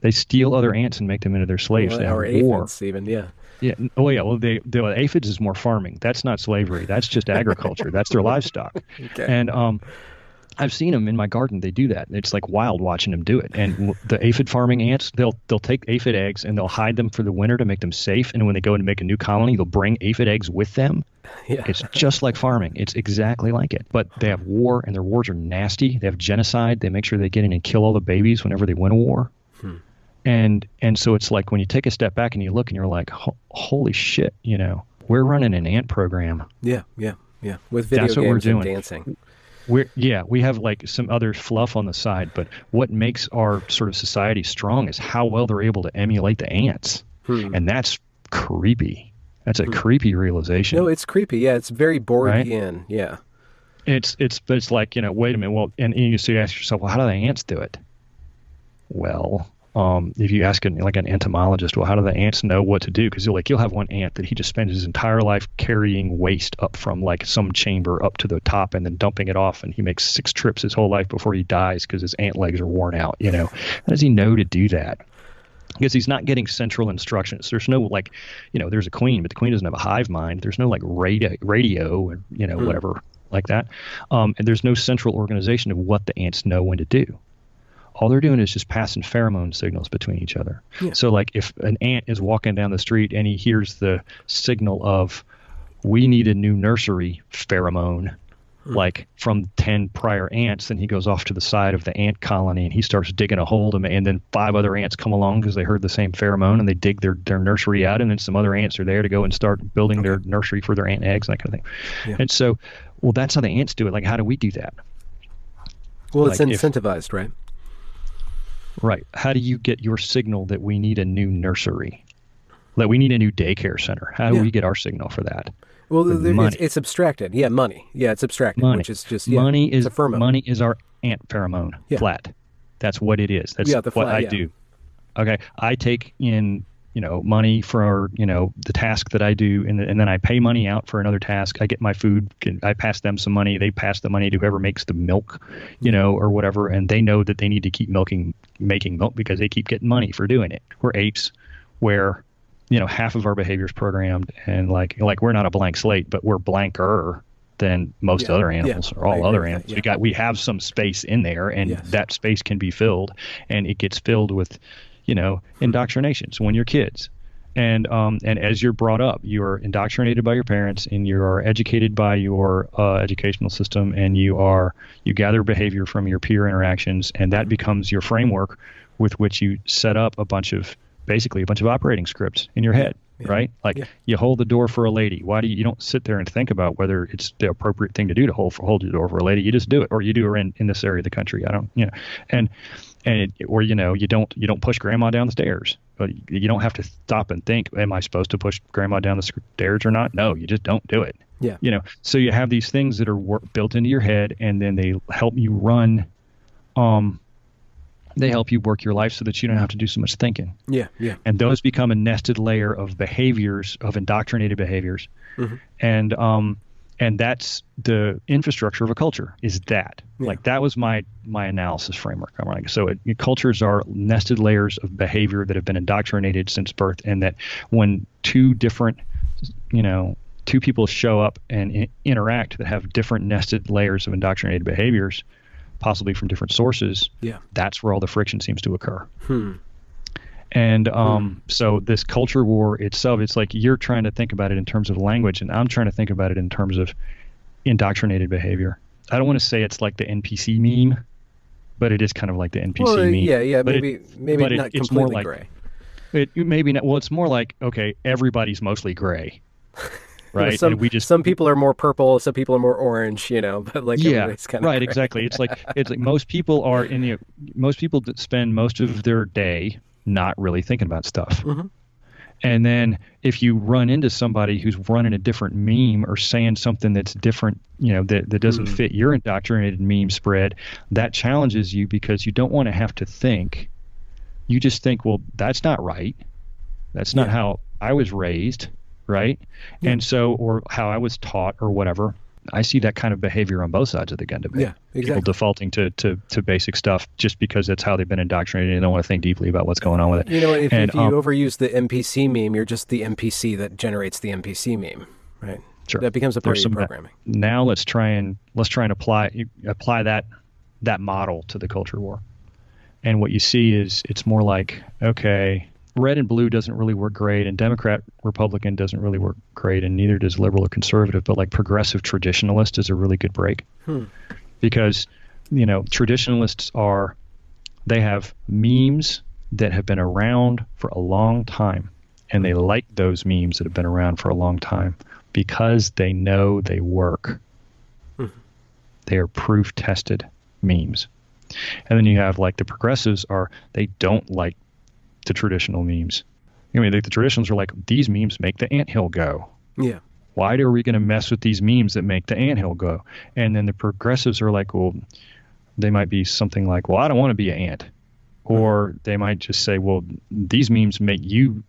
S2: They steal other ants and make them into their slaves. Well,
S1: or aphids, even, yeah.
S2: Yeah. Oh, yeah. Well, they, the aphids is more farming. That's not slavery. That's just agriculture. That's their livestock. Okay. And um, I've seen them in my garden. They do that. It's like wild watching them do it. And the aphid farming ants, they'll they'll take aphid eggs and they'll hide them for the winter to make them safe. And when they go to make a new colony, they'll bring aphid eggs with them. Yeah. It's just like farming. It's exactly like it. But they have war, and their wars are nasty. They have genocide. They make sure they get in and kill all the babies whenever they win a war. Hmm. And and so it's like when you take a step back and you look and you're like, holy shit, you know, we're running an ant program.
S1: Yeah, yeah, yeah. With video That's games what we're doing. and dancing.
S2: We're, yeah, we have like some other fluff on the side, but what makes our sort of society strong is how well they're able to emulate the ants, hmm. and that's creepy. That's a hmm. creepy realization.
S1: No, it's creepy. Yeah, it's very Borgian. Right? Yeah,
S2: it's it's it's like you know, wait a minute. Well, and, and you so you ask yourself, well, how do the ants do it? Well, um, if you ask an, like an entomologist, well, how do the ants know what to do? Because like you'll have one ant that he just spends his entire life carrying waste up from like some chamber up to the top and then dumping it off, and he makes six trips his whole life before he dies because his ant legs are worn out. You know, how does he know to do that? Because he's not getting central instructions. There's no like, you know, there's a queen, but the queen doesn't have a hive mind. There's no like radio, radio, and you know, hmm. whatever like that. Um, and there's no central organization of what the ants know when to do all they're doing is just passing pheromone signals between each other. Yeah. So, like if an ant is walking down the street and he hears the signal of, we need a new nursery pheromone, hmm. like from 10 prior ants, then he goes off to the side of the ant colony and he starts digging a hole to, and then five other ants come along because they heard the same pheromone and they dig their, their nursery out, and then some other ants are there to go and start building okay. their nursery for their ant eggs and that kind of thing. Yeah. And so, well, that's how the ants do it. Like, how do we do that?
S1: Well, like it's incentivized, if, right?
S2: Right. How do you get your signal that we need a new nursery? That we need a new daycare center? How do yeah. we get our signal for that?
S1: Well, it's, it's, abstracted. Yeah, money. Yeah, it's abstracted,
S2: money.
S1: which is just yeah,
S2: money is money is our ant pheromone. Yeah. Flat. That's what it is. That's yeah, what I do. Okay, I take in you know money for you know the task that I do, and, and then I pay money out for another task. I get my food. I pass them some money. They pass the money to whoever makes the milk, you know, or whatever, and they know that they need to keep milking, making milk because they keep getting money for doing it. We're apes, where you know half of our behavior is programmed, and like like we're not a blank slate, but we're blanker than most yeah, other animals yeah, or all other animals. That, yeah. We got we have some space in there, and yes. that space can be filled, and it gets filled with you know, indoctrinations when you're kids. And um, and as you're brought up, you're indoctrinated by your parents, and you are educated by your uh, educational system, and you are you gather behavior from your peer interactions, and that becomes your framework with which you set up a bunch of basically a bunch of operating scripts in your head. Yeah. right? Like yeah. you hold the door for a lady. Why do you, you don't sit there and think about whether it's the appropriate thing to do to hold for, hold the door for a lady? You just do it, or you do it in, in this area of the country. I don't, you know, and and it, or you know you don't you don't push grandma down the stairs but you don't have to stop and think am i supposed to push grandma down the stairs or not? No you just don't do it.
S1: Yeah.
S2: You know so you have these things that are work, built into your head and then they help you run um they help you work your life so that you don't have to do so much thinking.
S1: Yeah yeah.
S2: And those become a nested layer of behaviors of indoctrinated behaviors. Mm-hmm. and um and that's the infrastructure of a culture is that yeah. like that was my my analysis framework i'm like so it, cultures are nested layers of behavior that have been indoctrinated since birth and that when two different you know two people show up and I- interact that have different nested layers of indoctrinated behaviors possibly from different sources
S1: yeah
S2: that's where all the friction seems to occur
S1: hmm.
S2: And um, hmm. so this culture war itself, it's like you're trying to think about it in terms of language, and I'm trying to think about it in terms of indoctrinated behavior. I don't want to say it's like the NPC meme, but it is kind of like the NPC
S1: well,
S2: meme.
S1: Yeah, yeah, but maybe it, maybe not it, completely more
S2: like,
S1: gray.
S2: It maybe not. Well, it's more like okay, everybody's mostly gray. right?
S1: some, we just some people are more purple, some people are more orange, you know. But like
S2: yeah,
S1: kind
S2: of right, gray. exactly. It's like it's like most people are in the most people that spend most of their day not really thinking about stuff.
S1: Mm-hmm.
S2: And then if you run into somebody who's running a different meme or saying something that's different, you know, that, that doesn't mm. fit your indoctrinated meme spread, that challenges you because you don't want to have to think. You just think, well, that's not right. That's not yeah. how I was raised, right? Yeah. And so, or how I was taught or whatever. I see that kind of behavior on both sides of the gun debate.
S1: Yeah, exactly.
S2: People defaulting to, to, to basic stuff just because that's how they've been indoctrinated and don't want to think deeply about what's going on with it.
S1: You know, if, and, if you um, overuse the NPC meme, you're just the NPC that generates the NPC meme, right?
S2: Sure.
S1: That becomes a part There's of programming.
S2: Now let's try and let's try and apply apply that that model to the culture war. And what you see is it's more like okay, red and blue doesn't really work great, and Democrat Republican doesn't really work great, and neither does liberal or conservative. But like progressive traditionalist is a really good break
S1: hmm.
S2: because you know traditionalists are they have memes that have been around for a long time, and they like those memes that have been around for a long time because they know they work.
S1: Hmm.
S2: They are proof tested memes. And then you have like the progressives are they don't like to traditional memes. I mean, the, the traditionals are like, these memes make the anthill go.
S1: Yeah.
S2: Why are we going to mess with these memes that make the anthill go? And then the progressives are like, well, they might be something like, well, I don't want to be an ant. Or they might just say, well, these memes make you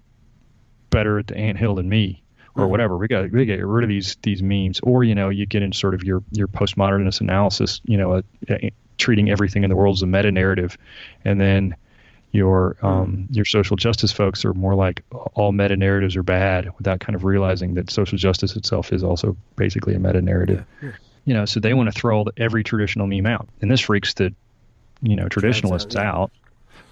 S2: better at the anthill than me or mm-hmm. whatever. We got we get rid of these these memes, or you know, you get in sort of your your postmodernist analysis, you know, uh, uh, treating everything in the world as a meta narrative, and then your um, your social justice folks are more like all meta narratives are bad without kind of realizing that social justice itself is also basically a meta narrative.
S1: Yeah. Yeah.
S2: You know, so they want to throw every traditional meme out, and this freaks the you know traditionalists out, yeah. out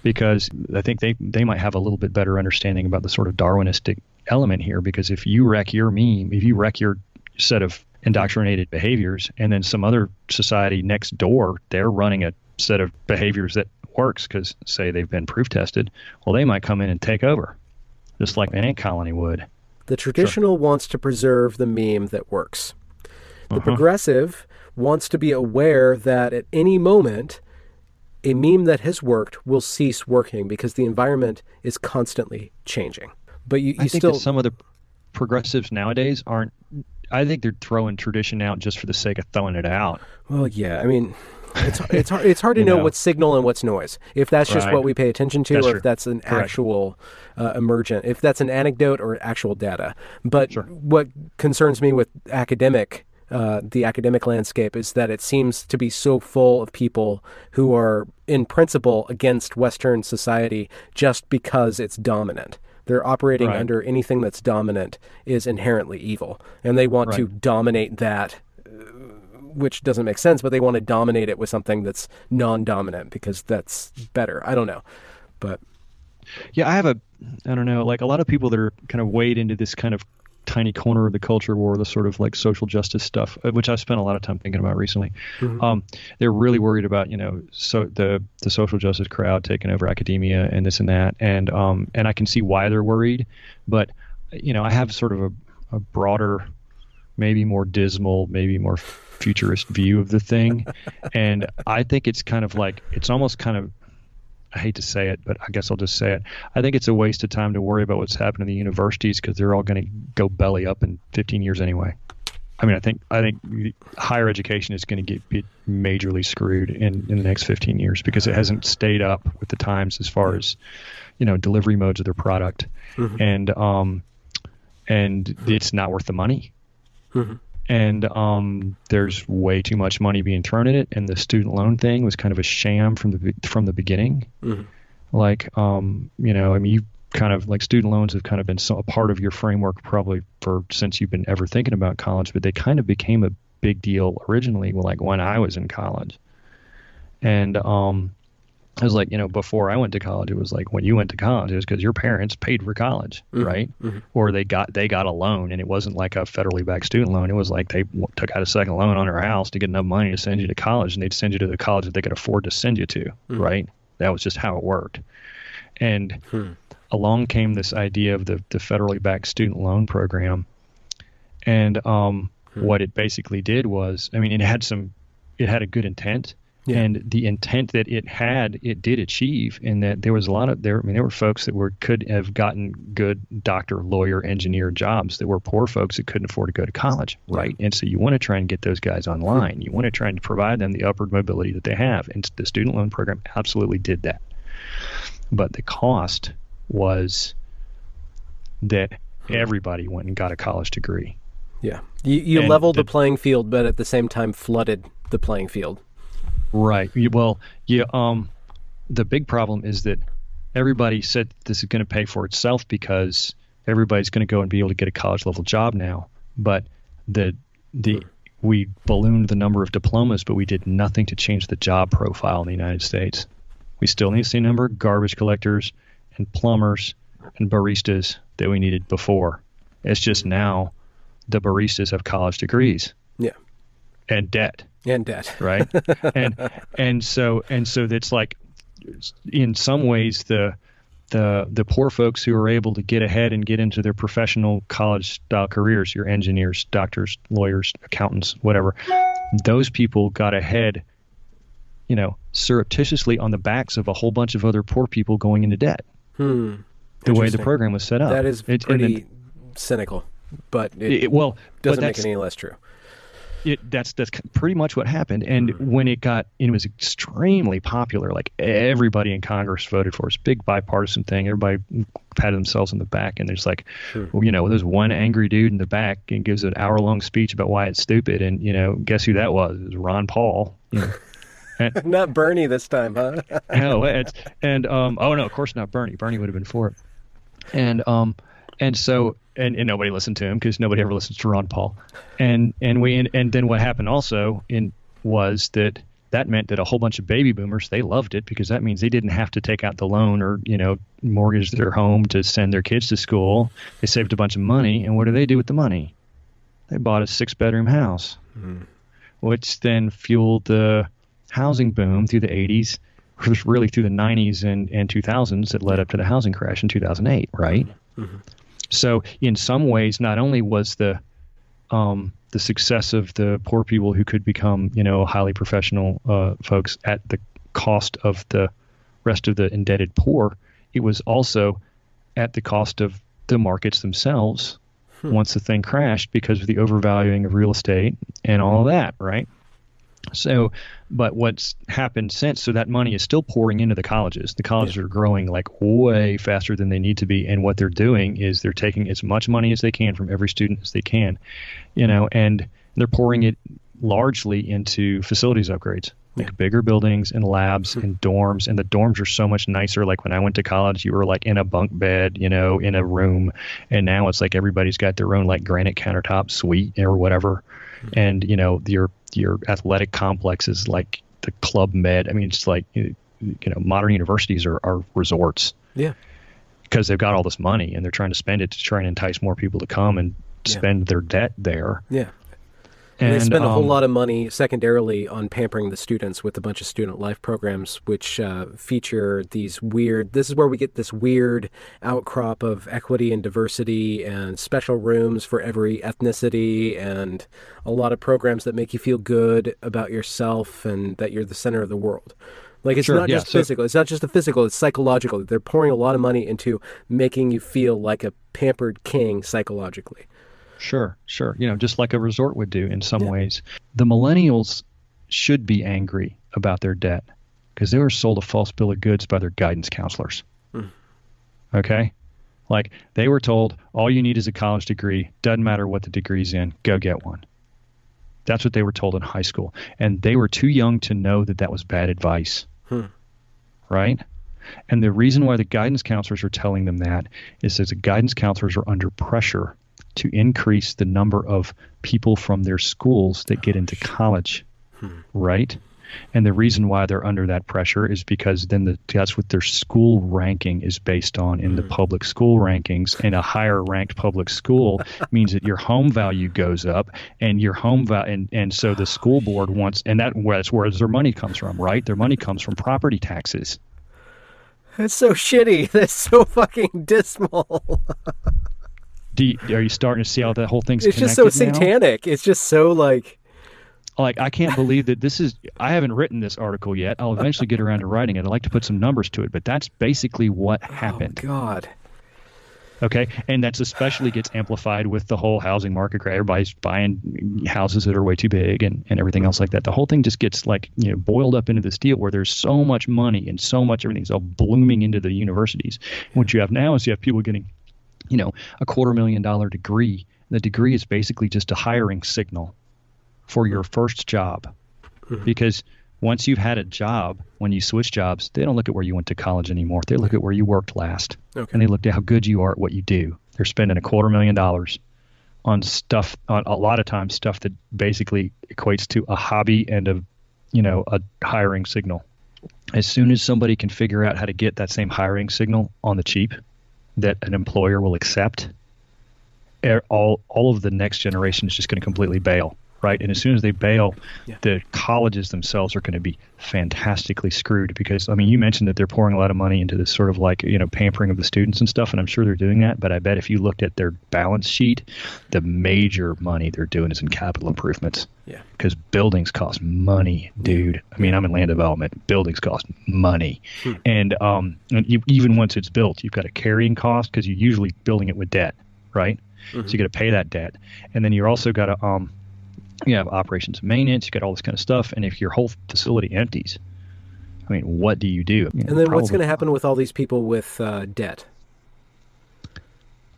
S2: because I think they they might have a little bit better understanding about the sort of Darwinistic element here. Because if you wreck your meme, if you wreck your set of indoctrinated behaviors, and then some other society next door, they're running a set of behaviors that works because say they've been proof tested, well, they might come in and take over, just like an ant colony would.
S1: The traditional sure. wants to preserve the meme that works. The uh-huh. progressive wants to be aware that at any moment, a meme that has worked will cease working because the environment is constantly changing. But you, you
S2: I
S1: think still
S2: some of the progressives nowadays aren't I think they're throwing tradition out just for the sake of throwing it out.
S1: Well, yeah. I mean, it's it's hard, it's hard to know, know, what's signal and what's noise. If that's just right. what we pay attention to, that's or true. if that's an Correct. actual uh, emergent, if that's an anecdote or actual data. But sure. what concerns me with academic. Uh, the academic landscape is that it seems to be so full of people who are, in principle, against Western society just because it's dominant. They're operating right. under anything that's dominant is inherently evil, and they want right. to dominate that which doesn't make sense, but they want to dominate it with something that's non-dominant because that's better. I don't know, but
S2: yeah, I have a, I don't know, like a lot of people that are kind of weighed into this kind of tiny corner of the culture war, the sort of like social justice stuff, uh, which I've spent a lot of time thinking about recently. Mm-hmm. Um, they're really worried about, you know, so the the social justice crowd taking over academia and this and that, and um, and I can see why they're worried, but you know, I have sort of a, a broader, maybe more dismal, maybe more futurist view of the thing. and I think it's kind of like, it's almost kind of, I hate to say it, but I guess I'll just say it. I think it's a waste of time to worry about what's happening in the universities because they're all going to go belly up in 15 years anyway. I mean, I think I think higher education is going to get, majorly screwed in, in the next 15 years because it hasn't stayed up with the times as far as you know delivery modes of their product, mm-hmm. and um, and it's not worth the money. Mm-hmm and um, there's way too much money being thrown at it. And the student loan thing was kind of a sham from the from the beginning. Mm-hmm. Like, um, you know, I mean, you kind of like student loans have kind of been so, a part of your framework probably for since you've been ever thinking about college, but they kind of became a big deal originally, like when I was in college. And um, it was like you know before I went to college, it was like when you went to college, it was because your parents paid for college, mm-hmm. right? Mm-hmm. Or they got they got a loan, and it wasn't like a federally backed student loan. It was like they w- took out a second loan on their house to get enough money to send you to college, and they'd send you to the college that they could afford to send you to, mm-hmm. right? That was just how it worked. And hmm. along came this idea of the the federally backed student loan program, and um, hmm. what it basically did was, I mean, it had some, it had a good intent yeah. and the intent that it had, it did achieve. In that there was a lot of there. I mean, there were folks that were could have gotten good doctor, lawyer, engineer jobs that were poor folks that couldn't afford to go to college, right? And so you want to try and get those guys online. You want to try and provide them the upward mobility that they have, and the student loan program absolutely did that. But the cost was that everybody went and got a college degree.
S1: Yeah, you, you leveled the, the playing field, but at the same time flooded the playing field.
S2: Right. Well, yeah. Um, the big problem is that everybody said this is going to pay for itself because everybody's going to go and be able to get a college level job now. But the the we ballooned the number of diplomas, but we did nothing to change the job profile in the United States. We still need the same number of garbage collectors and plumbers and baristas that we needed before. It's just now the baristas have college degrees.
S1: Yeah.
S2: And debt
S1: and debt.
S2: Right? And and so and so it's like in some ways the the the poor folks who are able to get ahead and get into their professional college style careers your engineers doctors lawyers accountants whatever those people got ahead you know surreptitiously on the backs of a whole bunch of other poor people going into debt.
S1: Hmm.
S2: the way the program was set up.
S1: That is it, pretty cynical but it, it well doesn't make it any less true
S2: it, that's that's pretty much what happened. And mm-hmm. when it got, it was extremely popular. Like everybody in Congress voted for it. It's big bipartisan thing. Everybody patted themselves on the back, and there's like, mm-hmm. you know, there's one angry dude in the back and gives an hour long speech about why it's stupid. And you know, guess who that was? It was Ron Paul. You know.
S1: And, not Bernie this time, huh?
S2: no, it's, and um, oh no, of course not Bernie. Bernie would have been for it. And um, and so and, and nobody listened to him because nobody ever listens to Ron Paul. And and we and, and then what happened also in was that that meant that a whole bunch of baby boomers they loved it because that means they didn't have to take out the loan or you know mortgage their home to send their kids to school. They saved a bunch of money, and what do they do with the money? They bought a six bedroom house, mm. which then fueled the housing boom through the 80s, really through the 90s and, and 2000s that led up to the housing crash in 2008, right? Mm-hmm. So in some ways, not only was the um, the success of the poor people who could become, you know, highly professional uh, folks at the cost of the rest of the indebted poor, it was also at the cost of the markets themselves hmm. once the thing crashed because of the overvaluing of real estate and all of that, right? So, but what's happened since, so that money is still pouring into the colleges. The colleges yeah. are growing like way faster than they need to be. And what they're doing is they're taking as much money as they can from every student as they can, you know, and they're pouring it largely into facilities upgrades like yeah. bigger buildings and labs hmm. and dorms and the dorms are so much nicer like when i went to college you were like in a bunk bed you know in a room and now it's like everybody's got their own like granite countertop suite or whatever mm-hmm. and you know your your athletic complex is like the club med i mean it's like you know modern universities are, are resorts.
S1: Yeah.
S2: Because they've got all this money and they're trying to spend it to try and entice more people to come and spend their debt there.
S1: Yeah and, they spend a whole um, lot of money secondarily on pampering the students with a bunch of student life programs, which uh, feature these weird. This is where we get this weird outcrop of equity and diversity and special rooms for every ethnicity and a lot of programs that make you feel good about yourself and that you're the center of the world. Like it's sure, not yeah, just so, physical. It's not just the physical. It's psychological. They're pouring a lot of money into making you feel like a pampered king psychologically.
S2: Sure, sure. You know, just like a resort would do in some yeah. ways. The millennials should be angry about their debt because they were sold a false bill of goods by their guidance counselors. Mm. Okay? Like they were told all you need is a college degree, doesn't matter what the degree's in, go get one. That's what they were told in high school. And they were too young to know that that was bad advice. Hmm. Right? And the reason why the guidance counselors are telling them that is that the guidance counselors are under pressure to increase the number of people from their schools that get into college, hmm. right? And the reason why they're under that pressure is because then the, that's what their school ranking is based on in the hmm. public school rankings. And a higher ranked public school means that your home value goes up, and your home value, and, and so the school board wants, and that that's where their money comes from, right? Their money comes from property taxes.
S1: That's so shitty. That's so fucking dismal.
S2: do you, are you starting to see how that whole thing's
S1: it's just so satanic
S2: now?
S1: it's just so like
S2: like i can't believe that this is i haven't written this article yet. I'll eventually get around to writing it. I'd like to put some numbers to it but that's basically what oh, happened.
S1: Oh, god.
S2: Okay? And that's especially gets amplified with the whole housing market. Everybody's buying houses that are way too big and, and everything else like that. The whole thing just gets like you know boiled up into this deal where there's so much money and so much everything's all blooming into the universities. What you have now is you have people getting you know, a quarter million dollar degree. The degree is basically just a hiring signal for your first job. Mm-hmm. Because once you've had a job, when you switch jobs, they don't look at where you went to college anymore. They look at where you worked last. Okay. And they look at how good you are at what you do. They're spending a quarter million dollars on stuff on a lot of times stuff that basically equates to a hobby and a you know, a hiring signal. As soon as somebody can figure out how to get that same hiring signal on the cheap, that an employer will accept, er, all all of the next generation is just going to completely bail, right? And as soon as they bail, yeah. the colleges themselves are going to be fantastically screwed because I mean, you mentioned that they're pouring a lot of money into this sort of like you know pampering of the students and stuff, and I'm sure they're doing that. But I bet if you looked at their balance sheet, the major money they're doing is in capital improvements.
S1: Yeah.
S2: Because buildings cost money, dude. I mean, I'm in land development. Buildings cost money, hmm. and um, and you, even once it's built, you've got a carrying cost because you're usually building it with debt, right? Mm-hmm. So you got to pay that debt, and then you're also got to um, you have operations and maintenance, you got all this kind of stuff, and if your whole facility empties, I mean, what do you do? You know,
S1: and then what's going to happen with all these people with uh, debt?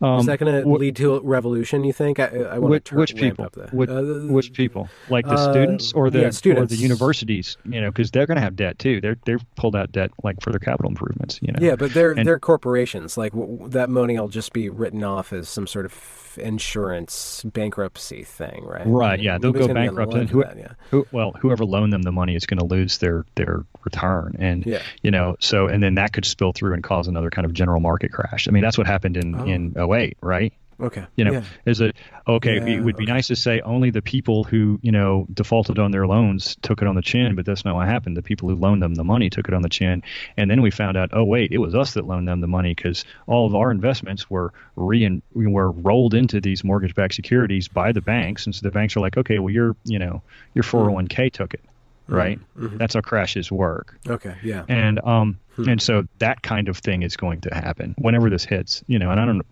S1: Um, Is that going to lead to a revolution? You think? I, I want
S2: which,
S1: to
S2: which people? Which, uh, which, people? Like the uh, students or the yeah, students. or the universities? You know, because they're going to have debt too. They're they've pulled out debt like for their capital improvements. You know.
S1: Yeah, but they're and, they're corporations. Like w- that money will just be written off as some sort of insurance bankruptcy thing, right?
S2: Right. Yeah, they'll go bankrupt. And who, that, yeah. who, well, whoever loaned them the money is going to lose their their return, and yeah. you know, so and then that could spill through and cause another kind of general market crash. I mean, that's what happened in oh. in 08, right?
S1: Okay.
S2: You know, yeah. is it okay? Yeah, it would be okay. nice to say only the people who you know defaulted on their loans took it on the chin, but that's not what happened. The people who loaned them the money took it on the chin, and then we found out, oh wait, it was us that loaned them the money because all of our investments were re were rolled into these mortgage-backed securities by the banks, and so the banks are like, okay, well your you know your 401k took it, right? Mm-hmm. That's how crashes work.
S1: Okay, yeah.
S2: And um hmm. and so that kind of thing is going to happen whenever this hits, you know. And I don't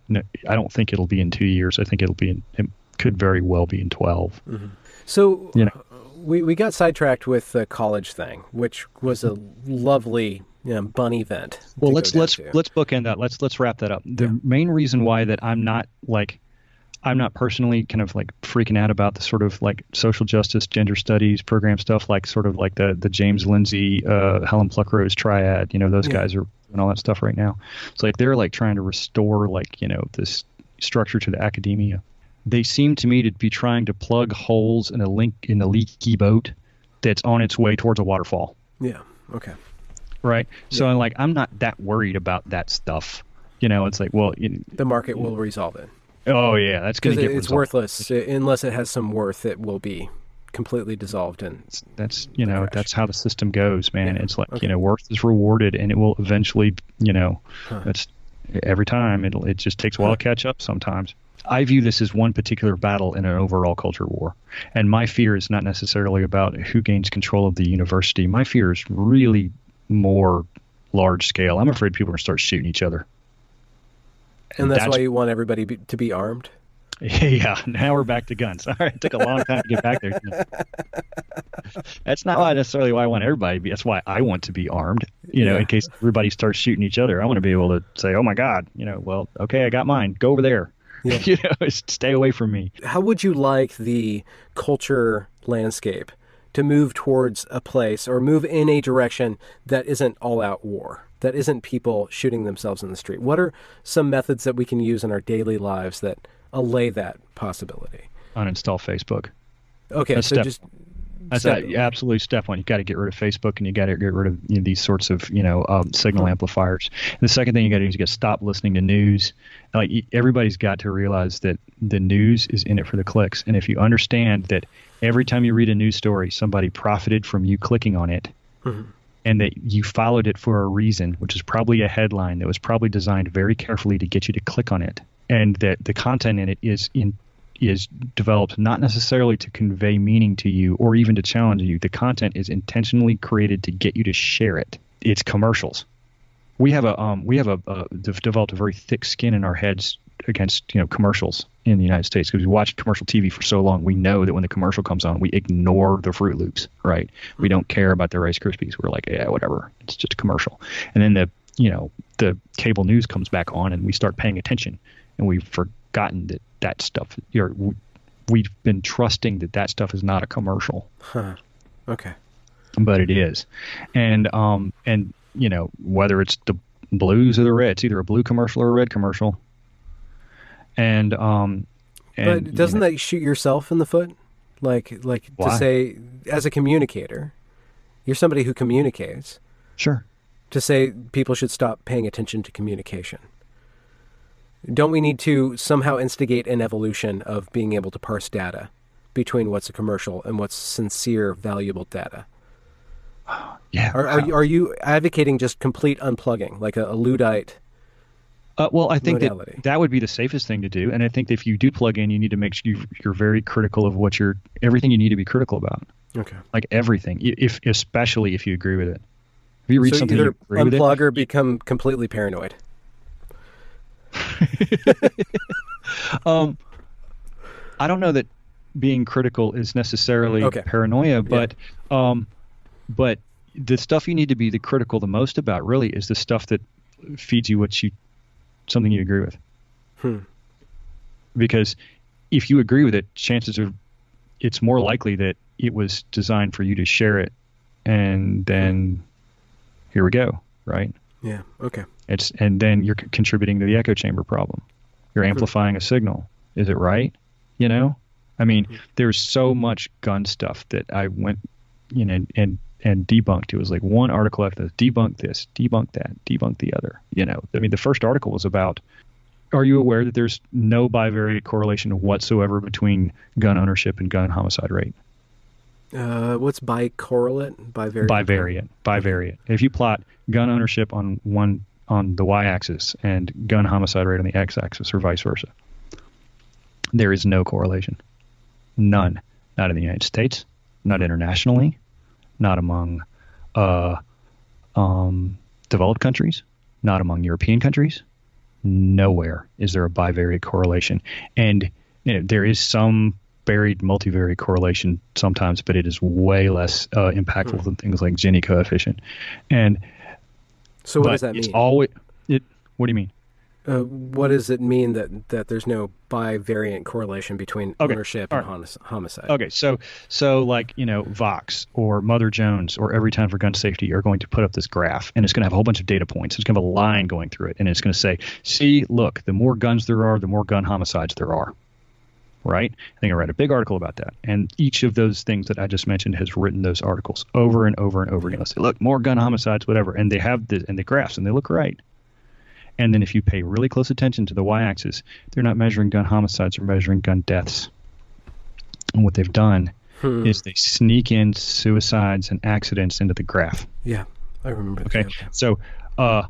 S2: I don't think it'll be in two years. I think it'll be in, it could very well be in 12
S1: mm-hmm. So you know, we we got sidetracked with the college thing, which was a lovely you know, bunny event.
S2: Well, let's let's to. let's bookend that. Let's let's wrap that up. The yeah. main reason why that I'm not like I'm not personally kind of like freaking out about the sort of like social justice, gender studies program stuff, like sort of like the the James Lindsay, uh, Helen Pluckrose triad. You know, those yeah. guys are doing all that stuff right now. It's like they're like trying to restore like you know this structure to the academia. They seem to me to be trying to plug holes in a link in a leaky boat that's on its way towards a waterfall.
S1: Yeah. Okay.
S2: Right. So I'm like, I'm not that worried about that stuff. You know, it's like, well,
S1: the market will resolve it.
S2: Oh yeah, that's going to get.
S1: It's
S2: resolved.
S1: worthless unless it has some worth. It will be completely dissolved and
S2: that's you know that's how the system goes man yeah. it's like okay. you know worth is rewarded and it will eventually you know huh. that's every time it it just takes a while huh. to catch up sometimes I view this as one particular battle in an overall culture war. And my fear is not necessarily about who gains control of the university. My fear is really more large scale. I'm afraid people are going to start shooting each other.
S1: And, and that's, that's, why you want everybody be, to be armed?
S2: Yeah, now we're back to guns. All right, it took a long time to get back there. that's not oh. necessarily why I want everybody to be. That's why I want to be armed. You know, yeah. in case everybody starts shooting each other, I want to be able to say, "Oh my God," you know, well, okay, I got mine. Go over there. Yeah. you know, stay away from me.
S1: How would you like the culture landscape to move towards a place or move in a direction that isn't all out war, that isn't people shooting themselves in the street? What are some methods that we can use in our daily lives that allay that possibility?
S2: Uninstall Facebook.
S1: Okay, That's so step, just
S2: that's step, a, absolutely step one. You got to get rid of Facebook and you got to get rid of you know, these sorts of you know um, signal amplifiers. And the second thing you got to do is you got to stop listening to news. Like everybody's got to realize that the news is in it for the clicks, and if you understand that every time you read a news story, somebody profited from you clicking on it. Mm-hmm. And that you followed it for a reason, which is probably a headline that was probably designed very carefully to get you to click on it, and that the content in it is in is developed not necessarily to convey meaning to you or even to challenge you. The content is intentionally created to get you to share it. It's commercials. We have a um, we have a, a developed a very thick skin in our heads against you know commercials in the United States because we watched commercial TV for so long. We know that when the commercial comes on, we ignore the Froot Loops, right? We don't care about the Rice Krispies. We're like, yeah, whatever. It's just a commercial. And then the you know the cable news comes back on, and we start paying attention, and we've forgotten that that stuff. You're, we've been trusting that that stuff is not a commercial.
S1: Huh. Okay.
S2: But it is, and um and you know whether it's the blues or the reds, either a blue commercial or a red commercial. And um,
S1: and, but doesn't you know, that shoot yourself in the foot? Like like why? to say as a communicator, you're somebody who communicates.
S2: Sure.
S1: To say people should stop paying attention to communication. Don't we need to somehow instigate an evolution of being able to parse data between what's a commercial and what's sincere, valuable data?
S2: Yeah.
S1: Are, are, you, are you advocating just complete unplugging, like a, a Luddite?
S2: Uh, well, I think modality? that that would be the safest thing to do, and I think if you do plug in, you need to make sure you, you're very critical of what you're everything you need to be critical about.
S1: Okay.
S2: Like everything, if especially if you agree with it. If you read
S1: so
S2: something, you
S1: unplug or become completely paranoid.
S2: um, I don't know that being critical is necessarily okay. paranoia, but yeah. um, but the stuff you need to be the critical the most about really is the stuff that feeds you what you something you agree with.
S1: Hmm.
S2: Because if you agree with it, chances are it's more likely that it was designed for you to share it, and then here we go, right?
S1: Yeah. Okay.
S2: It's and then you're contributing to the echo chamber problem. You're amplifying a signal. Is it right? You know, I mean, mm-hmm. there's so much gun stuff that I went, you know, and and debunked. It was like one article after this, debunk this, debunk that, debunk the other. You know, I mean, the first article was about. Are you aware that there's no bivariate correlation whatsoever between gun ownership and gun homicide rate?
S1: Uh, what's bicorrelate? Bivariate.
S2: Bivariate. Bivariate. If you plot gun ownership on one on the y-axis and gun homicide rate on the x-axis, or vice versa, there is no correlation. None. Not in the United States. Not internationally. Not among uh, um, developed countries, not among European countries. Nowhere is there a bivariate correlation, and you know, there is some buried multivariate correlation sometimes, but it is way less uh, impactful hmm. than things like Gini coefficient. And
S1: so, what does that mean?
S2: It's always it. What do you mean?
S1: Uh, what does it mean that, that there's no bivariant correlation between okay. ownership and right. homicide?
S2: Okay, so so like you know Vox or Mother Jones or Everytown for Gun Safety are going to put up this graph, and it's going to have a whole bunch of data points. It's going to have a line going through it, and it's going to say, "See, look, the more guns there are, the more gun homicides there are." Right? I think I read a big article about that, and each of those things that I just mentioned has written those articles over and over and over again. Let's say, look, more gun homicides, whatever, and they have the and the graphs, and they look right and then if you pay really close attention to the y axis, they're not measuring gun homicides, they're measuring gun deaths. And what they've done hmm. is they sneak in suicides and accidents into the graph.
S1: Yeah, I remember.
S2: Okay, so uh,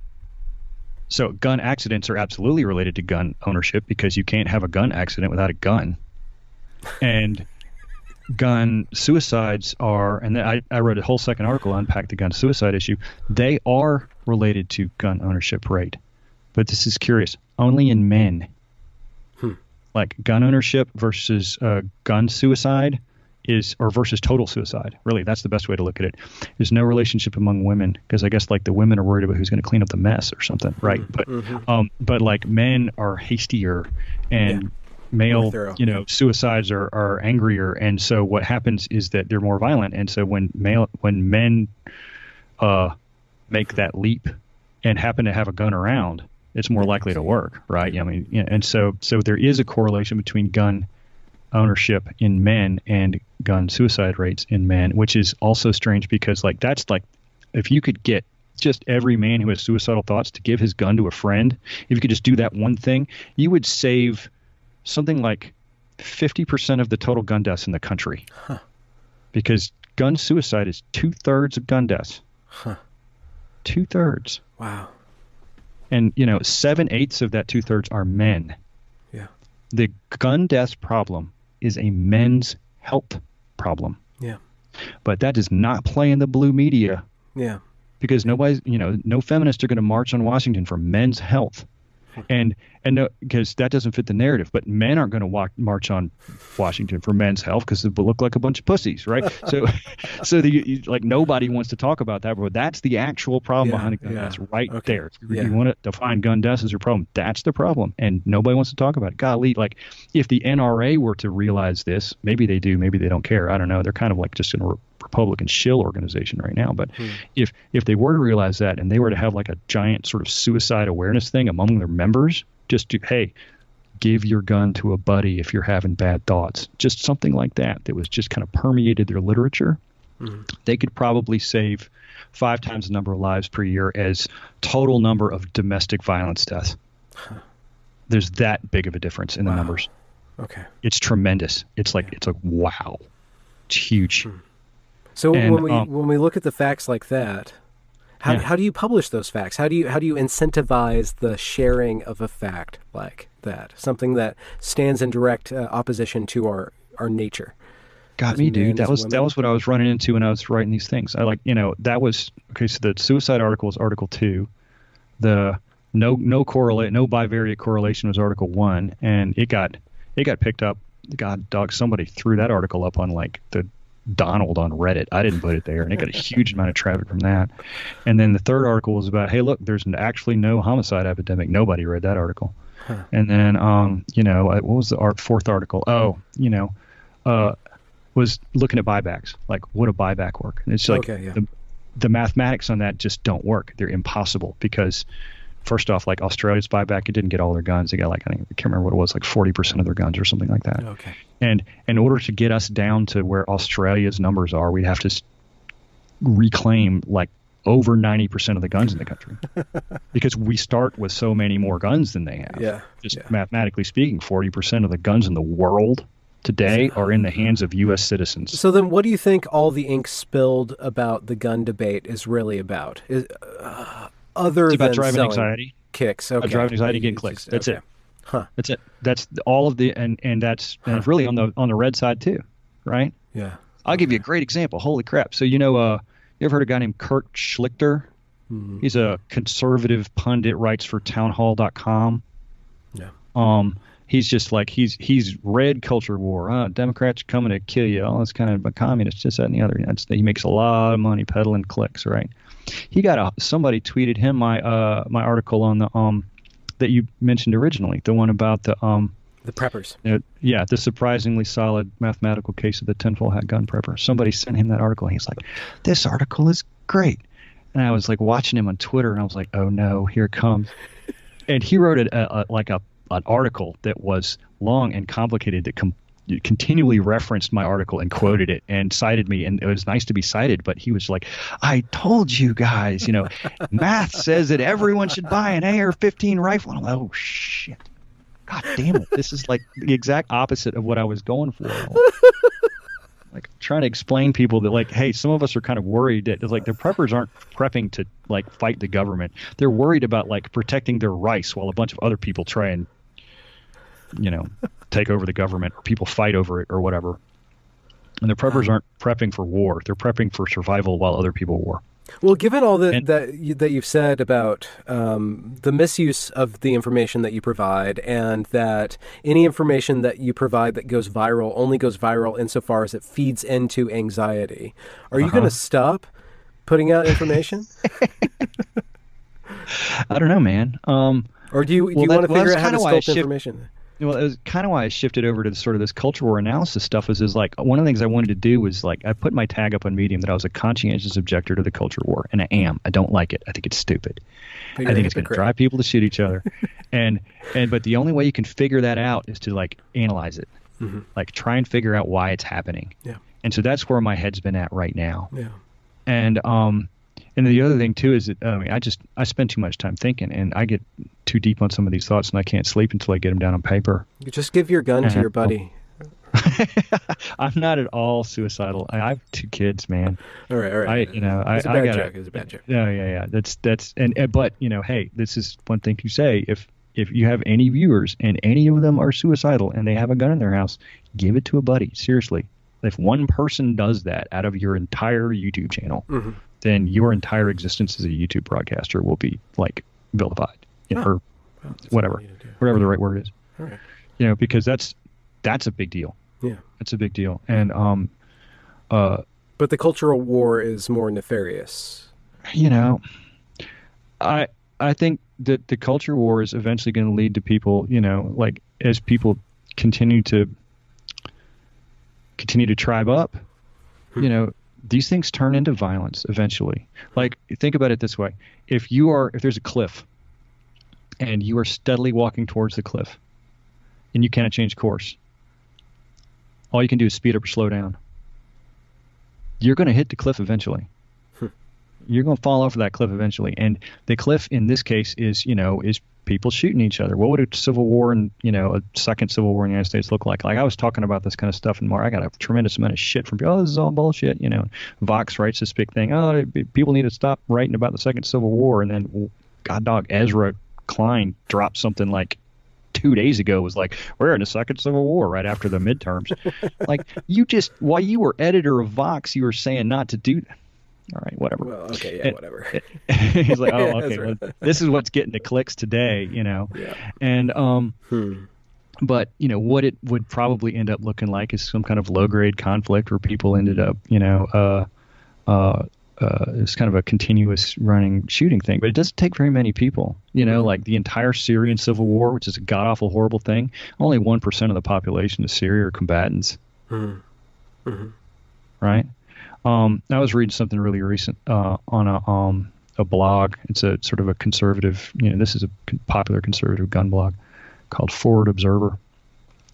S2: so gun accidents are absolutely related to gun ownership because you can't have a gun accident without a gun. And gun suicides are, and I, I wrote a whole second article unpack the gun suicide issue. They are related to gun ownership rate but this is curious. Only in men. Hmm. Like gun ownership versus uh, gun suicide is, or versus total suicide. Really, that's the best way to look at it. There's no relationship among women because I guess like the women are worried about who's going to clean up the mess or something, right? Mm-hmm. But mm-hmm. um, but like men are hastier and. Yeah male you know suicides are, are angrier and so what happens is that they're more violent and so when male when men uh make that leap and happen to have a gun around it's more likely to work, right? I mean, and so so there is a correlation between gun ownership in men and gun suicide rates in men, which is also strange because like that's like if you could get just every man who has suicidal thoughts to give his gun to a friend, if you could just do that one thing, you would save something like 50% of the total gun deaths in the country. Huh. Because gun suicide is two thirds of gun deaths. Huh. Two thirds.
S1: Wow
S2: and you know seven eighths of that two thirds are men.
S1: Yeah.
S2: The gun death problem is a men's health problem.
S1: Yeah.
S2: But that does not play in the blue media.
S1: Yeah.
S2: Because nobody's, you know, no feminists are going to march on Washington for men's health and and uh, because that doesn't fit the narrative. But men aren't going to walk march on Washington for men's health because they look like a bunch of pussies, right? so, so the like nobody wants to talk about that, but that's the actual problem yeah, behind gun yeah. That's right okay. there. If yeah. you want to define gun deaths as your problem, that's the problem, and nobody wants to talk about it. Golly, like if the NRA were to realize this, maybe they do, maybe they don't care. I don't know. They're kind of like just in a Republican shill organization right now. But hmm. if if they were to realize that and they were to have like a giant sort of suicide awareness thing among their members, just to hey, give your gun to a buddy if you're having bad thoughts, just something like that that was just kind of permeated their literature, hmm. they could probably save five times the number of lives per year as total number of domestic violence deaths. Huh. There's that big of a difference in wow. the numbers.
S1: Okay.
S2: It's tremendous. It's like it's like wow. It's huge. Hmm.
S1: So and, when we um, when we look at the facts like that, how, yeah. how do you publish those facts? How do you how do you incentivize the sharing of a fact like that? Something that stands in direct uh, opposition to our our nature.
S2: Got me, dude. That was women. that was what I was running into when I was writing these things. I like you know that was okay. So the suicide article is Article two. The no no correlate no bivariate correlation was Article one, and it got it got picked up. God, dog, somebody threw that article up on like the Donald on Reddit. I didn't put it there, and it got a huge amount of traffic from that. And then the third article was about, hey, look, there's actually no homicide epidemic. Nobody read that article. Huh. And then, um, you know, what was the art, fourth article? Oh, you know, uh, was looking at buybacks. Like, would a buyback work? And it's like okay, yeah. the, the mathematics on that just don't work. They're impossible because first off, like Australia's buyback, it didn't get all their guns. They got like I, think, I can't remember what it was, like forty percent of their guns or something like that.
S1: Okay.
S2: And in order to get us down to where Australia's numbers are, we'd have to reclaim like over 90% of the guns in the country because we start with so many more guns than they have.
S1: Yeah.
S2: Just
S1: yeah.
S2: mathematically speaking, 40% of the guns in the world today are in the hands of U.S. citizens.
S1: So then, what do you think all the ink spilled about the gun debate is really about? Is, uh, other
S2: it's about
S1: than
S2: driving anxiety
S1: kicks. Okay.
S2: driving anxiety, getting clicks. That's okay. it. Huh. That's it. That's all of the and and that's and really on the on the red side too, right?
S1: Yeah.
S2: I'll give you a great example. Holy crap! So you know, uh, you ever heard of a guy named Kurt Schlichter? Mm-hmm. He's a conservative pundit, writes for Townhall.com.
S1: Yeah.
S2: Um, he's just like he's he's red culture war. Uh, Democrats coming to kill you. All this kind of a communist, just that and the other. That's, he makes a lot of money peddling clicks, right? He got a somebody tweeted him my uh my article on the um that you mentioned originally, the one about the um
S1: the preppers.
S2: Uh, yeah, the surprisingly solid mathematical case of the tinfoil hat gun prepper. Somebody sent him that article, and he's like, "This article is great." And I was like watching him on Twitter, and I was like, "Oh no, here it comes." and he wrote a, a, like a an article that was long and complicated that com- continually referenced my article and quoted it and cited me and it was nice to be cited but he was like i told you guys you know math says that everyone should buy an ar-15 rifle. I'm like oh shit. God damn it. This is like the exact opposite of what i was going for. Like trying to explain people that like hey some of us are kind of worried that like the preppers aren't prepping to like fight the government. They're worried about like protecting their rice while a bunch of other people try and you know take over the government or people fight over it or whatever. And the preppers aren't prepping for war; they're prepping for survival while other people war.
S1: Well, given all the, and, that you, that you've said about um, the misuse of the information that you provide, and that any information that you provide that goes viral only goes viral insofar as it feeds into anxiety, are you uh-huh. going to stop putting out information?
S2: I don't know, man. Um,
S1: or do you do well, you want to figure out how to sculpt information?
S2: Well, it was kind of why I shifted over to sort of this culture war analysis stuff. Is is like one of the things I wanted to do was like I put my tag up on Medium that I was a conscientious objector to the culture war, and I am. I don't like it. I think it's stupid. I think it's going to drive people to shoot each other, and and but the only way you can figure that out is to like analyze it, mm-hmm. like try and figure out why it's happening.
S1: Yeah.
S2: And so that's where my head's been at right now.
S1: Yeah.
S2: And um, and the other thing too is that I mean I just I spend too much time thinking and I get too deep on some of these thoughts and I can't sleep until I get them down on paper.
S1: You just give your gun and to your buddy.
S2: I'm not at all suicidal. I, I, have two kids, man.
S1: All right, all right.
S2: I, you know,
S1: I, I got It's a bad joke.
S2: Yeah, yeah, yeah. That's that's and, and but you know, hey, this is one thing to say. If if you have any viewers and any of them are suicidal and they have a gun in their house, give it to a buddy. Seriously, if one person does that out of your entire YouTube channel, mm-hmm then your entire existence as a YouTube broadcaster will be like vilified, you know, oh. or well, whatever, whatever the right word is.
S1: Right.
S2: You know, because that's that's a big deal.
S1: Yeah,
S2: that's a big deal. And um, uh,
S1: but the cultural war is more nefarious.
S2: You know, I I think that the culture war is eventually going to lead to people. You know, like as people continue to continue to tribe up. Hmm. You know, these things turn into violence eventually. Like think about it this way: if you are if there's a cliff and you are steadily walking towards the cliff and you cannot change course, all you can do is speed up or slow down. You're going to hit the cliff eventually. Hmm. You're going to fall off of that cliff eventually, and the cliff in this case is you know is people shooting each other. What would a civil war and you know a second civil war in the United States look like? Like I was talking about this kind of stuff and more. I got a tremendous amount of shit from people. Oh, this is all bullshit. You know, Vox writes this big thing. Oh, people need to stop writing about the second civil war. And then, God dog, Ezra Klein dropped something like two days ago was like, we're in the second civil war right after the midterms. like you just while you were editor of Vox, you were saying not to do that all right, whatever.
S1: Well, okay, yeah, whatever.
S2: he's like, oh, okay, right. well, this is what's getting the clicks today, you know.
S1: Yeah.
S2: And um, hmm. but you know what it would probably end up looking like is some kind of low grade conflict where people ended up, you know, uh, uh, uh, it's kind of a continuous running shooting thing, but it doesn't take very many people. You know, mm-hmm. like the entire Syrian civil war, which is a god awful horrible thing. Only one percent of the population of Syria are combatants.
S1: Mm-hmm. Mm-hmm.
S2: Right. Um, I was reading something really recent uh, on a um, a blog. It's a sort of a conservative, you know, this is a popular conservative gun blog called Forward Observer.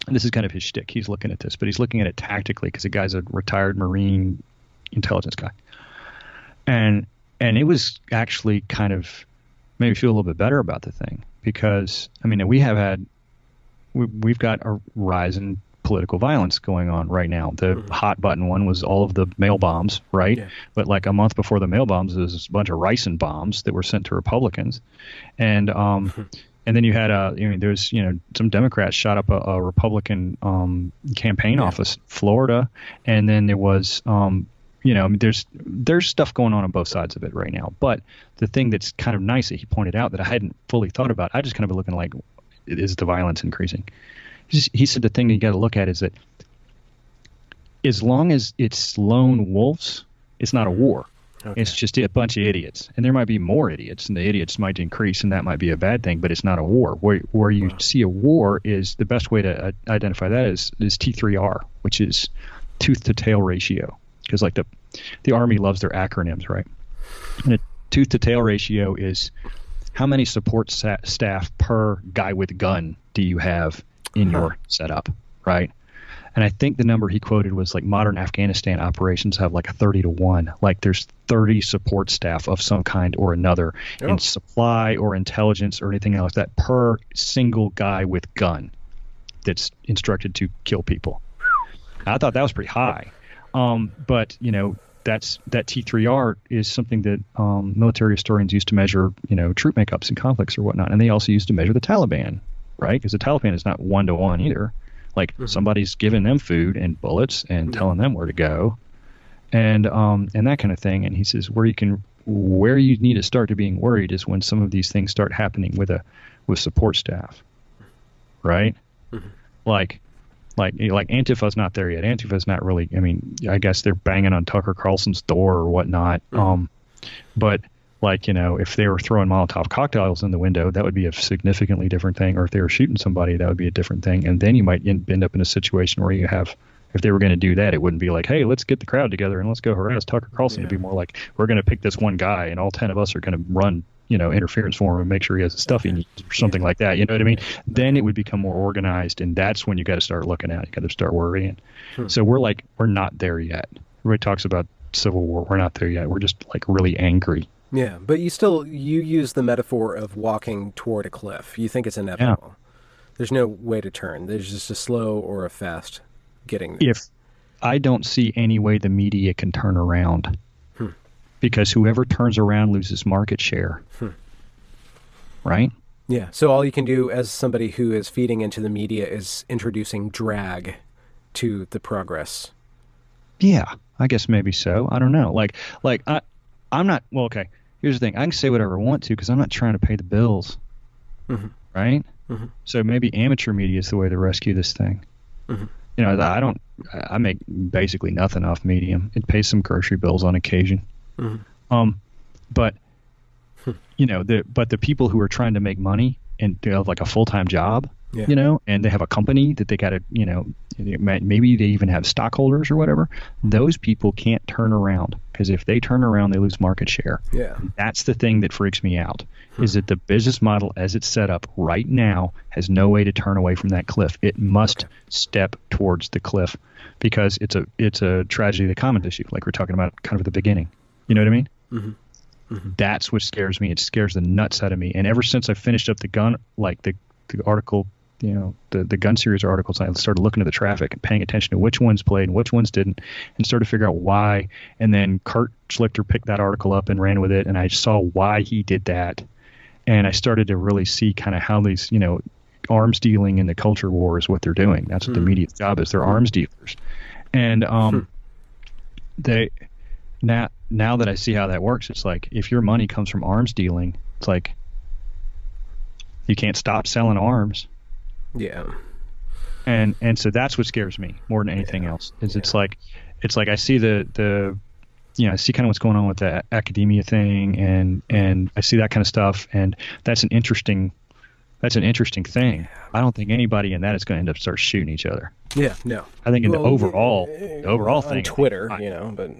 S2: And this is kind of his shtick. He's looking at this, but he's looking at it tactically because the guy's a retired Marine intelligence guy. And and it was actually kind of made me feel a little bit better about the thing because I mean we have had we, we've got a rise in political violence going on right now. The mm-hmm. hot button one was all of the mail bombs, right? Yeah. But like a month before the mail bombs, there was a bunch of ricin bombs that were sent to Republicans, and um, mm-hmm. And then you had a, you know, there's, you know, some Democrats shot up a, a Republican um, campaign yeah. office, Florida, and then there was, um, you know, I mean, there's there's stuff going on on both sides of it right now. But the thing that's kind of nice that he pointed out that I hadn't fully thought about, I just kind of been looking like, is the violence increasing? He said the thing that you got to look at is that as long as it's lone wolves, it's not a war. Okay. It's just a bunch of idiots, and there might be more idiots, and the idiots might increase, and that might be a bad thing. But it's not a war. Where where you wow. see a war is the best way to uh, identify that is is T3R, which is tooth to tail ratio, because like the the army loves their acronyms, right? And a tooth to tail ratio is how many support sa- staff per guy with gun do you have in huh. your setup, right? And I think the number he quoted was like modern Afghanistan operations have like a 30 to 1. Like there's 30 support staff of some kind or another oh. in supply or intelligence or anything else that per single guy with gun that's instructed to kill people. I thought that was pretty high. Um, but, you know, that's that T3R is something that um, military historians used to measure, you know, troop makeups and conflicts or whatnot, and they also used to measure the Taliban, right? Because the Taliban is not one to one either. Like mm-hmm. somebody's giving them food and bullets and telling them where to go, and um and that kind of thing. And he says where you can where you need to start to being worried is when some of these things start happening with a with support staff, right? Mm-hmm. Like like like Antifa's not there yet. Antifa's not really. I mean, I guess they're banging on Tucker Carlson's door or whatnot. Mm-hmm. Um, but like you know if they were throwing molotov cocktails in the window that would be a significantly different thing. Or if they were shooting somebody that would be a different thing. And then you might end up in a situation where you have if they were going to do that it wouldn't be like hey let's get the crowd together and let's go harass tucker carlson. Yeah. it'd be more like we're going to pick this one guy and all 10 of us are going to run you know interference for him and make sure he has the stuff he needs or something yeah. like that. You know what i mean? Then it would become more organized and that's when you got to start looking at you got to start worrying. Hmm. so we're like we're not there yet. Everybody talks about civil war. We're not there yet. We're just like really angry
S1: yeah, but you still you use the metaphor of walking toward a cliff. You think it's inevitable. Yeah. There's no way to turn. There's just a slow or a fast getting there.
S2: If I don't see any way the media can turn around, hmm. because whoever turns around loses market share. Hmm. Right?
S1: Yeah. So all you can do as somebody who is feeding into the media is introducing drag to the progress.
S2: Yeah, I guess maybe so. I don't know. Like, like I, I'm not. Well, okay here's the thing: I can say whatever I want to because I'm not trying to pay the bills, mm-hmm. right? Mm-hmm. So maybe amateur media is the way to rescue this thing. Mm-hmm. You know, I don't. I make basically nothing off Medium. It pays some grocery bills on occasion. Mm-hmm. Um, but hmm. you know, the but the people who are trying to make money and have like a full time job, yeah. you know, and they have a company that they got to, you know, maybe they even have stockholders or whatever. Those people can't turn around because if they turn around, they lose market share.
S1: Yeah,
S2: that's the thing that freaks me out. Hmm. Is that the business model as it's set up right now has no way to turn away from that cliff. It must okay. step towards the cliff because it's a it's a tragedy of the commons issue, like we're talking about kind of at the beginning. You know what I mean? Mm-hmm. Mm-hmm. That's what scares me. It scares the nuts out of me. And ever since I finished up the gun, like the the article you know the the gun series articles i started looking at the traffic and paying attention to which ones played and which ones didn't and started to figure out why and then kurt schlichter picked that article up and ran with it and i saw why he did that and i started to really see kind of how these you know arms dealing and the culture war is what they're doing that's what mm. the hmm. media's job is they're arms dealers and um, hmm. they now now that i see how that works it's like if your money comes from arms dealing it's like you can't stop selling arms
S1: yeah.
S2: And and so that's what scares me more than anything yeah. else. Is yeah. it's like it's like I see the the you know, I see kind of what's going on with the academia thing and mm-hmm. and I see that kind of stuff and that's an interesting that's an interesting thing. I don't think anybody in that is going to end up start shooting each other.
S1: Yeah, no.
S2: I think in well, eh, the overall the overall thing
S1: Twitter, I, you know, but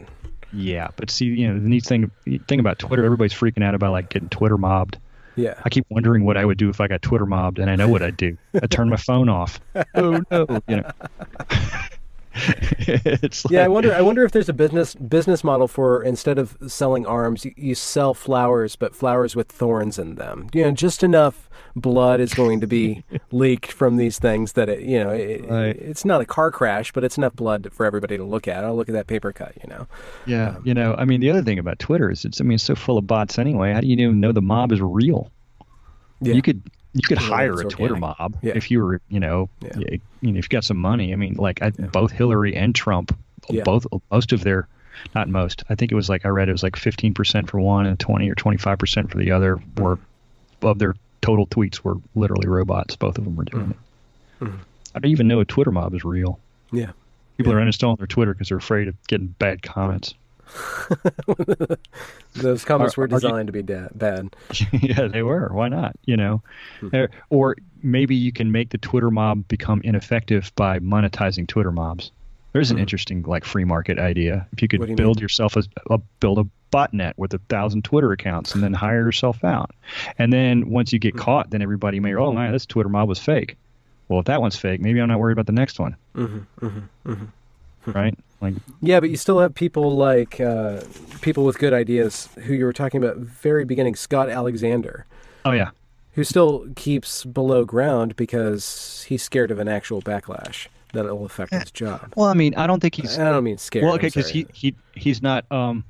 S2: yeah, but see, you know, the neat thing thing about Twitter, everybody's freaking out about like getting Twitter mobbed.
S1: Yeah.
S2: I keep wondering what I would do if I got Twitter mobbed, and I know what I'd do. I'd turn my phone off. Oh no, you know.
S1: it's like, yeah, I wonder. I wonder if there's a business business model for instead of selling arms, you, you, sell flowers, but flowers with thorns in them. You know, just enough blood is going to be leaked from these things that it, you know, it, right. it's not a car crash, but it's enough blood for everybody to look at. Oh, look at that paper cut. You know.
S2: Yeah, um, you know. I mean, the other thing about Twitter is it's. I mean, it's so full of bots anyway. How do you even know the mob is real? Yeah. You could you could hire a Twitter
S1: organic.
S2: mob
S1: Yeah.
S2: if you were, you know,
S1: Yeah.
S2: y- you know, if you got some money. I mean, like I, both Hillary and Trump,
S1: Yeah.
S2: both most of their, not most. I think it was like I read it was like 15% for one and 20 or 25% for the other. Were of their total tweets were literally robots. Both of them were doing
S1: Mm-hmm.
S2: it. I don't even know a Twitter mob is real.
S1: Yeah.
S2: People are uninstalling their Twitter because they're afraid of getting bad comments.
S1: Those comments
S2: Are-
S1: were
S2: are you-
S1: designed to be da- bad.
S2: yeah, they were. Why not? You know,
S1: Hmm.
S2: Or maybe you can make the Twitter mob become ineffective by monetizing Twitter mobs. There's an interesting like free market idea. If you
S1: Hmm.
S2: Could
S1: you
S2: build
S1: mean?
S2: yourself a, a build a botnet with a thousand Twitter accounts and then hire yourself out, and then once you get
S1: Hmm.
S2: caught, then everybody may oh man, this Twitter mob was fake. Well, if that one's fake, maybe I'm not worried about the next one.
S1: Mm-hmm,
S2: Right? Like
S1: Yeah, but you still have people like uh, people with good ideas who you were talking about very beginning, Scott Alexander,
S2: oh yeah,
S1: who still keeps below ground because he's scared of an actual backlash that will affect his job.
S2: Well, I mean, I don't think he's
S1: I don't mean scared.
S2: well, okay, because he, he he's not. Um,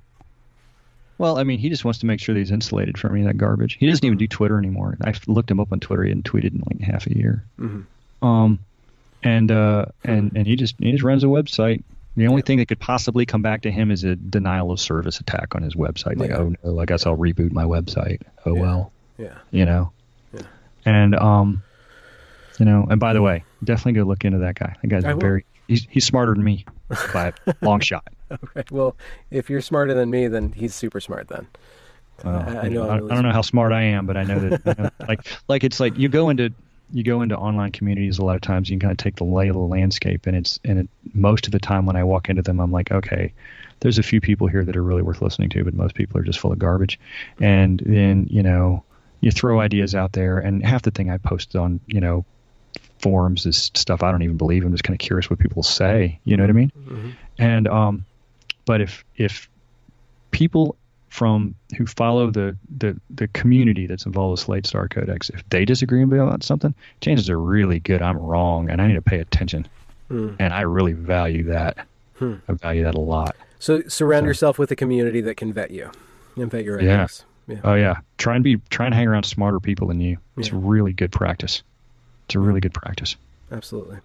S2: well, I mean, he just wants to make sure that he's insulated from any of that garbage. He doesn't even do Twitter anymore. I looked him up on Twitter. He hadn't tweeted in like half a year.
S1: Mm-hmm.
S2: Um, and uh, and and he just he just runs a website. The only thing that could possibly come back to him is a denial of service attack on his website. Like,
S1: Yeah.
S2: oh no, I guess I'll reboot my website. Oh
S1: Yeah.
S2: well,
S1: yeah,
S2: you know.
S1: Yeah.
S2: And um, you know, and by the way, definitely go look into that guy. That guy's
S1: I will.
S2: very he's he's smarter than me by a long shot.
S1: okay. Well, if you're smarter than me, then he's super smart. Then I- I know
S2: know,
S1: I'm really
S2: I don't know how smart I am, but I know that I know, like like it's like you go into you go into online communities a lot of times you can kind of take the lay of the landscape and it's and it, most of the time when I walk into them I'm like okay there's a few people here that are really worth listening to but most people are just full of garbage. And then you know you throw ideas out there and half the thing I post on you know forums is stuff I don't even believe. I'm just kind of curious what people say. You know what I mean? And um but if if people from who follow the, the, the community that's involved with Slate Star Codex, if they disagree with me about something, chances are really good I'm wrong and I need to pay attention.
S1: Hmm.
S2: And I really value that. I value that a lot.
S1: so surround yourself with a community that can vet you and vet your
S2: Yeah.
S1: ideas. Yeah.
S2: Oh yeah, try and be try and hang around smarter people than you. It's
S1: Yeah.
S2: really good practice. It's a really good practice.
S1: Absolutely.